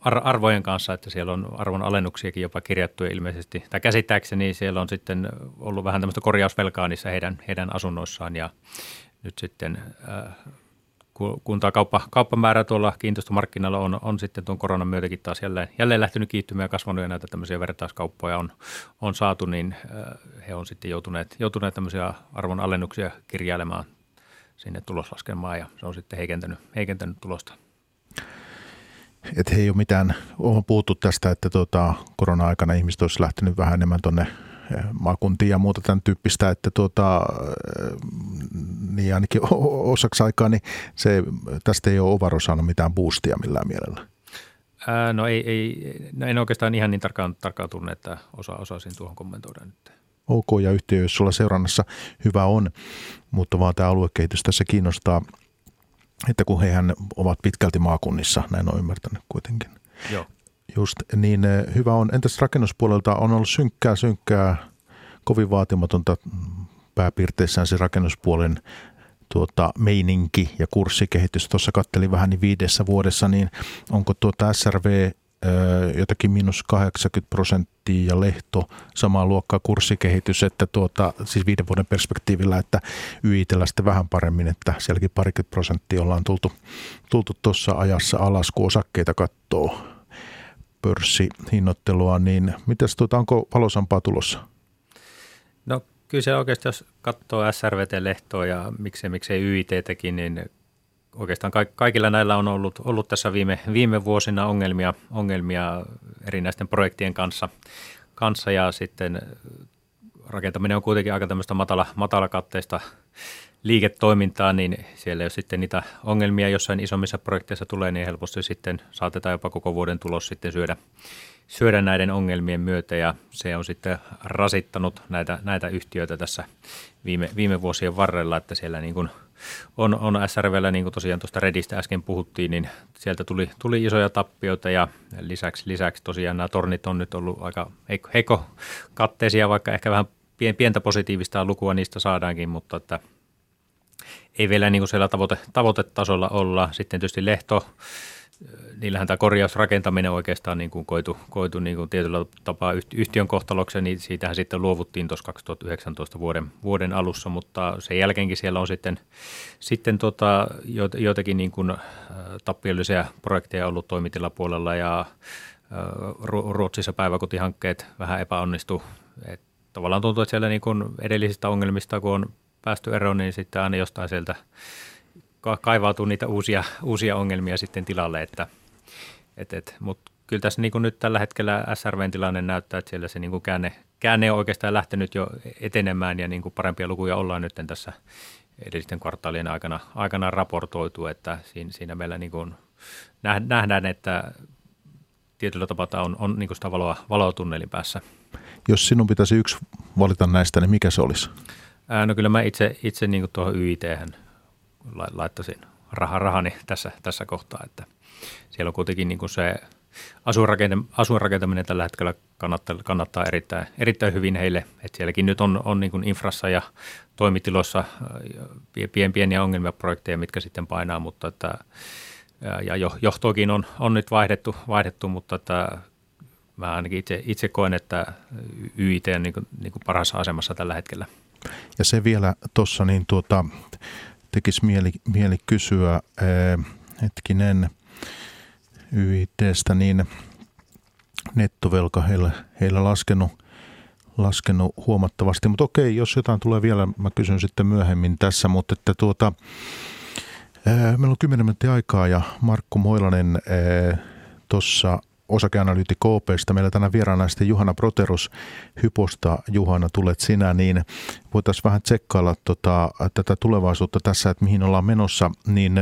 arvojen kanssa, että siellä on arvon alennuksiakin jopa kirjattu ilmeisesti. Tai käsittääkseni siellä on sitten ollut vähän tämmöistä korjausvelkaa niissä heidän, heidän asunnoissaan ja nyt sitten kun tämä kauppa, kauppamäärä tuolla kiinteistömarkkinoilla on, on sitten tuon koronan myötäkin taas jälleen, jälleen lähtenyt kiihtymään ja kasvanut ja näitä tämmöisiä vertauskauppoja on, on saatu, niin he on sitten joutuneet, joutuneet tämmöisiä arvon alennuksia kirjailemaan sinne tuloslaskelmaan ja se on sitten heikentänyt, heikentänyt tulosta. Että he ei ole mitään, on puhuttu tästä, että tuota, korona-aikana ihmiset olisi lähtenyt vähän enemmän tuonne maakuntia ja muuta tämän tyyppistä, että tuota, niin ainakin osaksi aikaa, niin se, tästä ei ole Ovaro saanut mitään boostia millään mielellä. Ää, no ei, ei, no en oikeastaan ihan niin tarkkaan, tarkkaan tunne, että osa, osaisin tuohon kommentoida nyt. Ok, ja yhtiö, jos sulla seurannassa hyvä on, mutta vaan tämä aluekehitys tässä kiinnostaa, että kun hehän ovat pitkälti maakunnissa, näin on ymmärtänyt kuitenkin. Joo. Just, niin hyvä on. Entäs rakennuspuolelta on ollut synkkää, synkkää, kovin vaatimatonta pääpiirteissään se rakennuspuolen tuota, meininki ja kurssikehitys. Tuossa kattelin vähän niin viidessä vuodessa, niin onko tuota SRV jotakin miinus 80 prosenttia ja Lehto samaa luokkaa kurssikehitys, että tuota, siis viiden vuoden perspektiivillä, että YITellä sitten vähän paremmin, että sielläkin parikymmentä prosenttia ollaan tultu tuossa ajassa alas, kun osakkeita katsoo pörssihinnoittelua, niin mitäs tuota, onko valosampaa tulossa? No kyllä se oikeasti, jos katsoo SRVT-lehtoa ja miksei, miksei YIT-tekin, niin oikeastaan kaikilla näillä on ollut, ollut tässä viime, viime vuosina ongelmia, ongelmia erinäisten projektien kanssa, kanssa ja sitten rakentaminen on kuitenkin aika tämmöistä matala, matalakatteista liiketoimintaa, niin siellä jos sitten niitä ongelmia jossain isommissa projekteissa tulee, niin helposti sitten saatetaan jopa koko vuoden tulos sitten syödä, syödä näiden ongelmien myötä. Ja se on sitten rasittanut näitä, näitä yhtiöitä tässä viime, viime vuosien varrella, että siellä niin kuin on, on SRVllä, niin kuin tosiaan tuosta Redistä äsken puhuttiin, niin sieltä tuli, tuli isoja tappioita ja lisäksi, lisäksi tosiaan nämä tornit on nyt ollut aika heikko, heikko katteisia, vaikka ehkä vähän pientä positiivista lukua niistä saadaankin, mutta että – ei vielä niin kuin siellä tavoite, tavoitetasolla olla. Sitten tietysti Lehto, niillähän tämä korjausrakentaminen oikeastaan niin kuin koitu, koitu niin kuin tietyllä tapaa yhtiön kohtaloksi, niin siitähän sitten luovuttiin tuossa 2019 vuoden, vuoden alussa, mutta sen jälkeenkin siellä on sitten, sitten tota, joitakin niin kuin, tappiollisia projekteja ollut toimitilapuolella ja Ruotsissa päiväkotihankkeet vähän epäonnistu. Et tavallaan tuntuu, että siellä niin kuin edellisistä ongelmista, kun on päästy eroon, niin sitten aina jostain sieltä kaivautuu niitä uusia, uusia ongelmia sitten tilalle. Että, et, et, Mutta kyllä tässä niin kuin nyt tällä hetkellä SRVn tilanne näyttää, että siellä se niin kuin käänne, käänne on oikeastaan lähtenyt jo etenemään ja niin kuin parempia lukuja ollaan nyt tässä edellisten kvartaalien aikana, aikana raportoitu, että siinä, siinä meillä niin kuin nähdään, että tietyllä tapaa on, on niin kuin sitä valoa, valoa tunnelin päässä. Jos sinun pitäisi yksi valita näistä, niin mikä se olisi? Ää, no kyllä mä itse, itse niin tuohon YIT laittaisin raha, rahani tässä, tässä kohtaa, että siellä on kuitenkin niin se asuinrakentaminen, asuinrakentaminen tällä hetkellä kannattaa, kannattaa erittäin, erittäin hyvin heille. että sielläkin nyt on, on niin infrassa ja toimitiloissa pien, pieniä ongelmia projekteja, mitkä sitten painaa, mutta että, ja johtoakin on, on nyt vaihdettu, vaihdettu mutta että mä ainakin itse, itse koen, että YIT on niin kuin, niin kuin parhaassa asemassa tällä hetkellä. Ja se vielä tuossa niin tuota, tekisi mieli, mieli kysyä, ää, hetkinen, YITstä, niin nettovelka heillä, heillä laskenut, laskenut huomattavasti. Mutta okei, jos jotain tulee vielä, mä kysyn sitten myöhemmin tässä, mutta että tuota, meillä on 10 minuuttia aikaa ja Markku Moilanen tuossa osakeanalyytti KPstä. Meillä tänään vieraana sitten Juhana Proterus Hyposta. Juhana, tulet sinä, niin voitaisiin vähän tsekkailla tota, tätä tulevaisuutta tässä, että mihin ollaan menossa, niin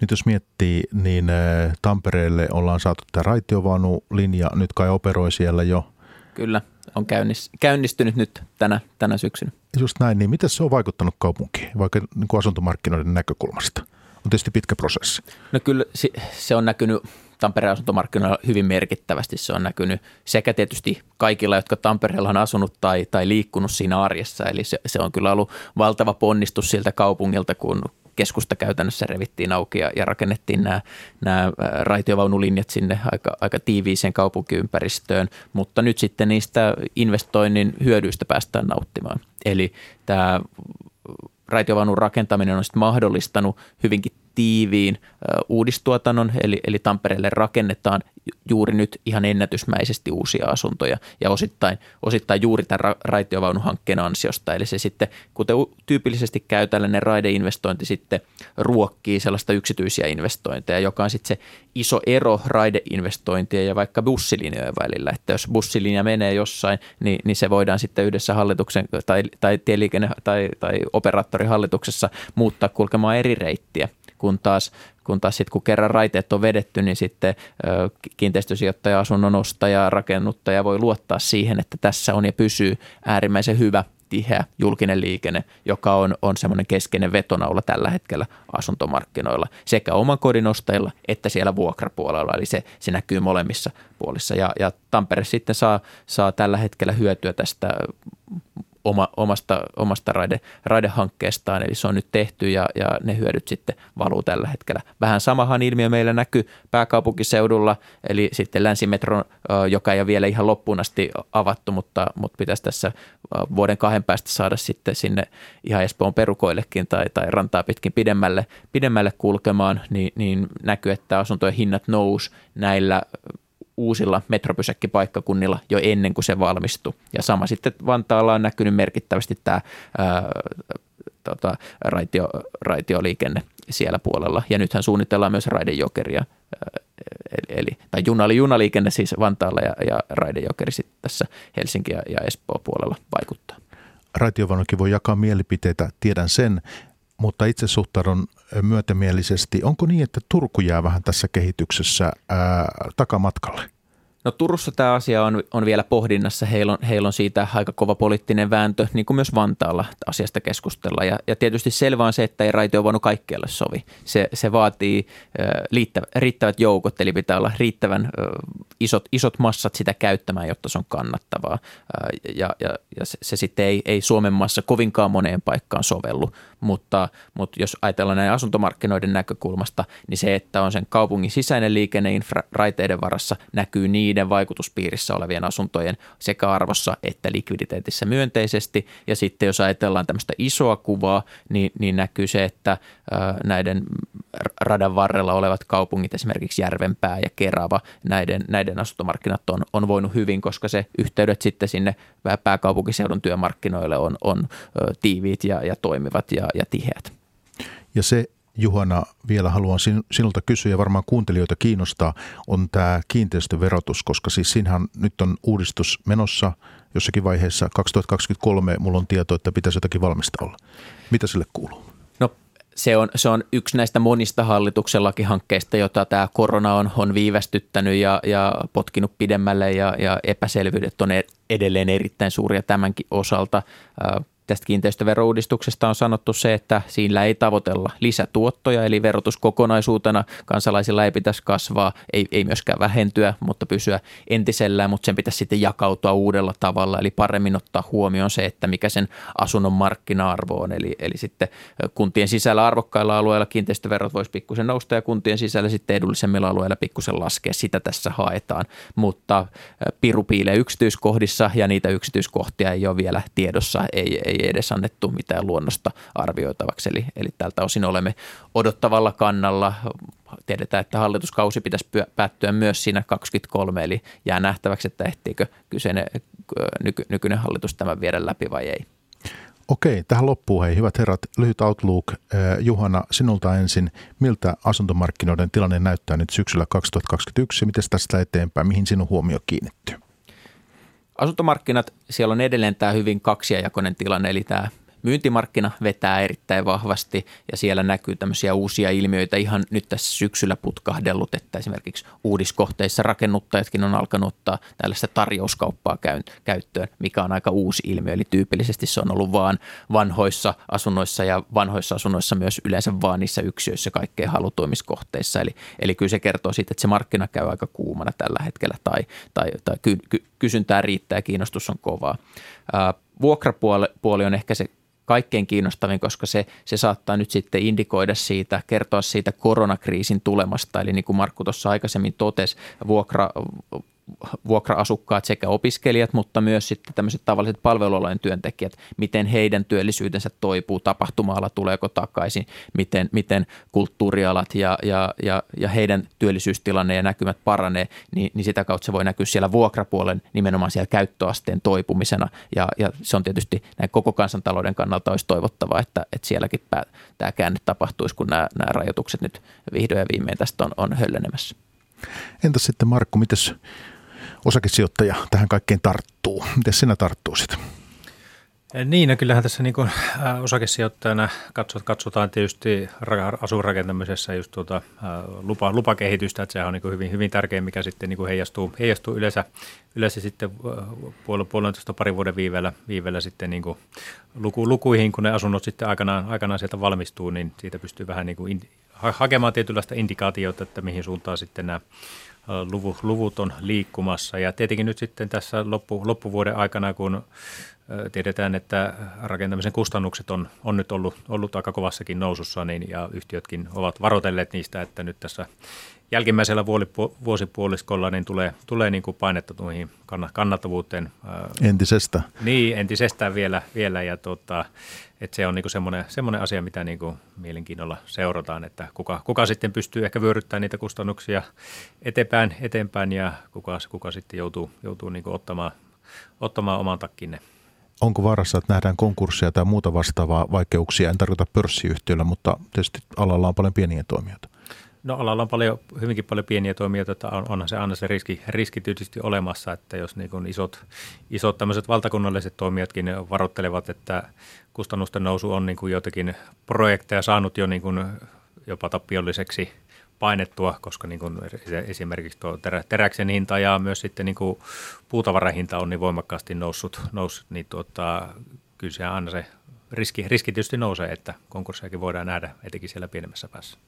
nyt jos miettii, niin Tampereelle ollaan saatu tämä raitiovaunulinja, nyt kai operoi siellä jo. Kyllä, on käynnistynyt nyt tänä, tänä syksynä. Just näin, niin miten se on vaikuttanut kaupunkiin, vaikka niin kuin asuntomarkkinoiden näkökulmasta? On tietysti pitkä prosessi. No kyllä se on näkynyt Tampereen asuntomarkkinoilla hyvin merkittävästi. Se on näkynyt sekä tietysti kaikilla, jotka Tampereella on asunut tai, tai liikkunut siinä arjessa. Eli se, se on kyllä ollut valtava ponnistus siltä kaupungilta, kun keskusta käytännössä revittiin auki ja, ja rakennettiin nämä, nämä raitiovaunulinjat sinne aika, aika tiiviiseen kaupunkiympäristöön, mutta nyt sitten niistä investoinnin hyödyistä päästään nauttimaan. Eli tämä raitiovaunun rakentaminen on sitten mahdollistanut hyvinkin tiiviin uudistuotannon, eli, eli Tampereelle rakennetaan juuri nyt ihan ennätysmäisesti uusia asuntoja ja osittain, osittain juuri tämän ra- raitiovaunuhankkeen ansiosta. Eli se sitten, kuten tyypillisesti käy tällainen raideinvestointi sitten ruokkii sellaista yksityisiä investointeja, joka on sitten se iso ero raideinvestointien ja vaikka bussilinjojen välillä. Että jos bussilinja menee jossain, niin, niin se voidaan sitten yhdessä hallituksen tai, tai tieliikenne- tai, tai operaattorihallituksessa muuttaa kulkemaan eri reittiä kun taas, kun taas sitten kun kerran raiteet on vedetty, niin sitten kiinteistösijoittaja, asunnon ostaja, rakennuttaja voi luottaa siihen, että tässä on ja pysyy äärimmäisen hyvä tiheä julkinen liikenne, joka on, on semmoinen keskeinen vetonaula tällä hetkellä asuntomarkkinoilla sekä oman kodin ostajilla että siellä vuokrapuolella. Eli se, se näkyy molemmissa puolissa. Ja, ja Tampere sitten saa, saa tällä hetkellä hyötyä tästä oma, omasta, omasta raide, raidehankkeestaan, eli se on nyt tehty ja, ja ne hyödyt sitten valuu tällä hetkellä. Vähän samahan ilmiö meillä näkyy pääkaupunkiseudulla, eli sitten länsimetron, joka ei ole vielä ihan loppuun asti avattu, mutta, mutta pitäisi tässä vuoden kahden päästä saada sitten sinne ihan Espoon perukoillekin tai, tai rantaa pitkin pidemmälle, pidemmälle kulkemaan, niin, niin näkyy, että asuntojen hinnat nous näillä uusilla metropysäkkipaikkakunnilla jo ennen kuin se valmistui. Ja sama sitten Vantaalla on näkynyt merkittävästi tämä ää, tota, raitio, raitioliikenne siellä puolella. Ja nythän suunnitellaan myös raidejokeria, eli, eli tai junali, junaliikenne siis Vantaalla ja, ja raidejokeri sitten tässä Helsinki ja, ja Espoo puolella vaikuttaa. Raitiovaunukin voi jakaa mielipiteitä, tiedän sen, mutta itse suhtaudun myötämielisesti. Onko niin, että Turku jää vähän tässä kehityksessä ää, takamatkalle? No Turussa tämä asia on, on vielä pohdinnassa. Heillä on, heillä on siitä aika kova poliittinen vääntö, niin kuin myös Vantaalla asiasta keskustella. Ja, ja tietysti selvä on se, että ei raitio voinut kaikkialle sovi. Se, se vaatii äh, liittävät, riittävät joukot, eli pitää olla riittävän äh, isot, isot massat sitä käyttämään, jotta se on kannattavaa. Äh, ja ja, ja se, se sitten ei, ei Suomen maassa kovinkaan moneen paikkaan sovellu. Mutta, mutta jos ajatellaan näin asuntomarkkinoiden näkökulmasta, niin se, että on sen kaupungin sisäinen liikenneinfra raiteiden varassa, näkyy niiden vaikutuspiirissä olevien asuntojen sekä arvossa että likviditeetissä myönteisesti. Ja sitten jos ajatellaan tämmöistä isoa kuvaa, niin, niin näkyy se, että näiden radan varrella olevat kaupungit, esimerkiksi Järvenpää ja Kerava, näiden, näiden asuntomarkkinat on, on voinut hyvin, koska se yhteydet sitten sinne pääkaupunkiseudun työmarkkinoille on, on tiiviit ja, ja toimivat ja, ja tiheät. Ja se, Juhana, vielä haluan sinulta kysyä ja varmaan kuuntelijoita kiinnostaa, on tämä kiinteistöverotus, koska siis siinähän nyt on uudistus menossa jossakin vaiheessa 2023, mulla on tieto, että pitäisi jotakin valmista olla. Mitä sille kuuluu? Se on, se on yksi näistä monista hallituksen lakihankkeista, jota tämä korona on, on viivästyttänyt ja, ja potkinut pidemmälle ja, ja epäselvyydet on e-, edelleen erittäin suuria tämänkin osalta tästä kiinteistöverouudistuksesta on sanottu se, että siinä ei tavoitella lisätuottoja, eli verotus kokonaisuutena kansalaisilla ei pitäisi kasvaa, ei, ei myöskään vähentyä, mutta pysyä entisellään, mutta sen pitäisi sitten jakautua uudella tavalla, eli paremmin ottaa huomioon se, että mikä sen asunnon markkina-arvo on, eli, eli sitten kuntien sisällä arvokkailla alueilla kiinteistöverot voisi pikkusen nousta ja kuntien sisällä sitten edullisemmilla alueilla pikkusen laskea, sitä tässä haetaan, mutta piru piilee yksityiskohdissa ja niitä yksityiskohtia ei ole vielä tiedossa, ei, ei ei edes annettu mitään luonnosta arvioitavaksi. Eli, eli tältä osin olemme odottavalla kannalla. Tiedetään, että hallituskausi pitäisi päättyä myös siinä 23, eli jää nähtäväksi, että ehtiikö kyseinen nyky, nykyinen hallitus tämän viedä läpi vai ei. Okei, tähän loppuun hei, hyvät herrat, lyhyt outlook. Juhana, sinulta ensin, miltä asuntomarkkinoiden tilanne näyttää nyt syksyllä 2021 ja miten tästä eteenpäin, mihin sinun huomio kiinnittyy? Asuntomarkkinat, siellä on edelleen tämä hyvin kaksiajakoinen tilanne, eli tämä myyntimarkkina vetää erittäin vahvasti ja siellä näkyy tämmöisiä uusia ilmiöitä ihan nyt tässä syksyllä putkahdellut, että esimerkiksi uudiskohteissa rakennuttajatkin on alkanut ottaa tällaista tarjouskauppaa käyttöön, mikä on aika uusi ilmiö. Eli tyypillisesti se on ollut vaan vanhoissa asunnoissa ja vanhoissa asunnoissa myös yleensä vaan niissä yksiöissä kaikkein halutuimiskohteissa. Eli, eli kyllä se kertoo siitä, että se markkina käy aika kuumana tällä hetkellä tai, tai, tai ky, ky, kysyntää riittää ja kiinnostus on kovaa. Vuokrapuoli on ehkä se kaikkein kiinnostavin, koska se, se saattaa nyt sitten indikoida siitä, kertoa siitä koronakriisin tulemasta. Eli niin kuin Markku tuossa aikaisemmin totesi, vuokra, vuokra-asukkaat sekä opiskelijat, mutta myös sitten tämmöiset tavalliset palvelualojen työntekijät, miten heidän työllisyytensä toipuu, tapahtumaalla tuleeko takaisin, miten, miten kulttuurialat ja, ja, ja, ja heidän työllisyystilanne ja näkymät paranee, niin, niin sitä kautta se voi näkyä siellä vuokrapuolen nimenomaan siellä käyttöasteen toipumisena ja, ja se on tietysti näin koko kansantalouden kannalta olisi toivottavaa, että, että sielläkin pää, tämä käänne tapahtuisi, kun nämä, nämä rajoitukset nyt vihdoin ja viimein tästä on, on höllenemässä. Entäs sitten Markku, mitäs osakesijoittaja tähän kaikkeen tarttuu? Miten sinä tarttuisit? Niin, no kyllähän tässä niin kuin osakesijoittajana katsotaan tietysti asuinrakentamisessa just tuota, lupa, lupakehitystä, että sehän on niin hyvin, hyvin tärkeä, mikä sitten niin heijastuu, heijastuu yleensä, yleensä sitten puolen, puolentoista parin vuoden viivellä, viivellä sitten niin kuin luku, lukuihin, kun ne asunnot sitten aikanaan, aikanaan sieltä valmistuu, niin siitä pystyy vähän niin kuin in, hakemaan tietynlaista indikaatiota, että mihin suuntaan sitten nämä luvut, on liikkumassa. Ja tietenkin nyt sitten tässä loppu, loppuvuoden aikana, kun tiedetään, että rakentamisen kustannukset on, on nyt ollut, ollut aika kovassakin nousussa, niin, ja yhtiötkin ovat varoitelleet niistä, että nyt tässä jälkimmäisellä vuosipuoliskolla niin tulee, tulee niin kuin painetta tuohon kannattavuuteen. Entisestä. Niin, entisestään vielä, vielä ja tota, että se on niin semmoinen, semmoinen asia, mitä niin kuin mielenkiinnolla seurataan, että kuka, kuka sitten pystyy ehkä vyöryttämään niitä kustannuksia eteenpäin, eteenpäin ja kuka, kuka sitten joutuu, joutuu niin kuin ottamaan, ottamaan oman takkinne onko vaarassa, että nähdään konkurssia tai muuta vastaavaa vaikeuksia? En tarkoita pörssiyhtiöllä, mutta tietysti alalla on paljon pieniä toimijoita. No alalla on paljon, hyvinkin paljon pieniä toimijoita, että on, onhan se aina se riski, riski tietysti olemassa, että jos niin kuin isot, isot tämmöiset valtakunnalliset toimijatkin varoittelevat, että kustannusten nousu on niin kuin jotakin projekteja saanut jo niin kuin jopa tappiolliseksi painettua, koska niin kuin esimerkiksi tuo terä, teräksen hinta ja myös sitten niin kuin puutavarahinta on niin voimakkaasti noussut, noussut niin tuota, kyllä se aina se riski, riski tietysti nousee, että konkurssiakin voidaan nähdä etenkin siellä pienemmässä päässä.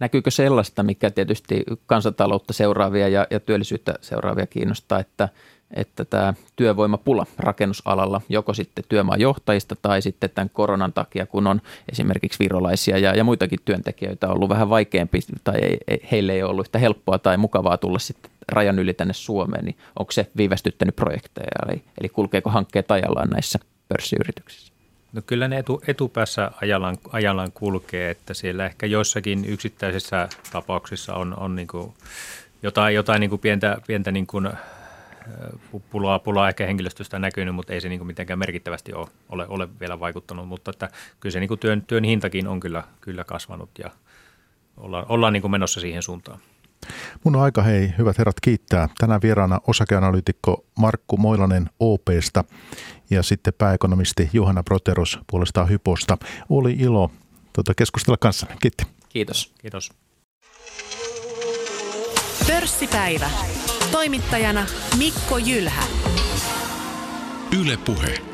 Näkyykö sellaista, mikä tietysti kansantaloutta seuraavia ja, ja työllisyyttä seuraavia kiinnostaa, että, että tämä työvoimapula rakennusalalla, joko sitten työmaajohtajista tai sitten tämän koronan takia, kun on esimerkiksi virolaisia ja, ja muitakin työntekijöitä ollut vähän vaikeampi tai ei, ei, heille ei ollut yhtä helppoa tai mukavaa tulla sitten rajan yli tänne Suomeen, niin onko se viivästyttänyt projekteja, eli, eli kulkeeko hankkeet ajallaan näissä pörssiyrityksissä? No kyllä ne etu, etupäässä ajallaan, ajallaan kulkee, että siellä ehkä joissakin yksittäisissä tapauksissa on, on niin kuin jotain, jotain niin kuin pientä, pientä niin kuin pulaa, pulaa ehkä henkilöstöstä näkynyt, mutta ei se niin kuin mitenkään merkittävästi ole, ole, ole vielä vaikuttanut, mutta että kyllä se niin kuin työn, työn hintakin on kyllä, kyllä kasvanut ja ollaan, ollaan niin kuin menossa siihen suuntaan. Mun on aika, hei, hyvät herrat, kiittää. Tänään vieraana osakeanalyytikko Markku Moilanen OPsta ja sitten pääekonomisti Juhana Proteros puolestaan Hyposta. Oli ilo tuota, keskustella kanssanne. Kiitti. Kiitos. Kiitos. Pörssipäivä. Toimittajana Mikko Jylhä. Yle Puhe.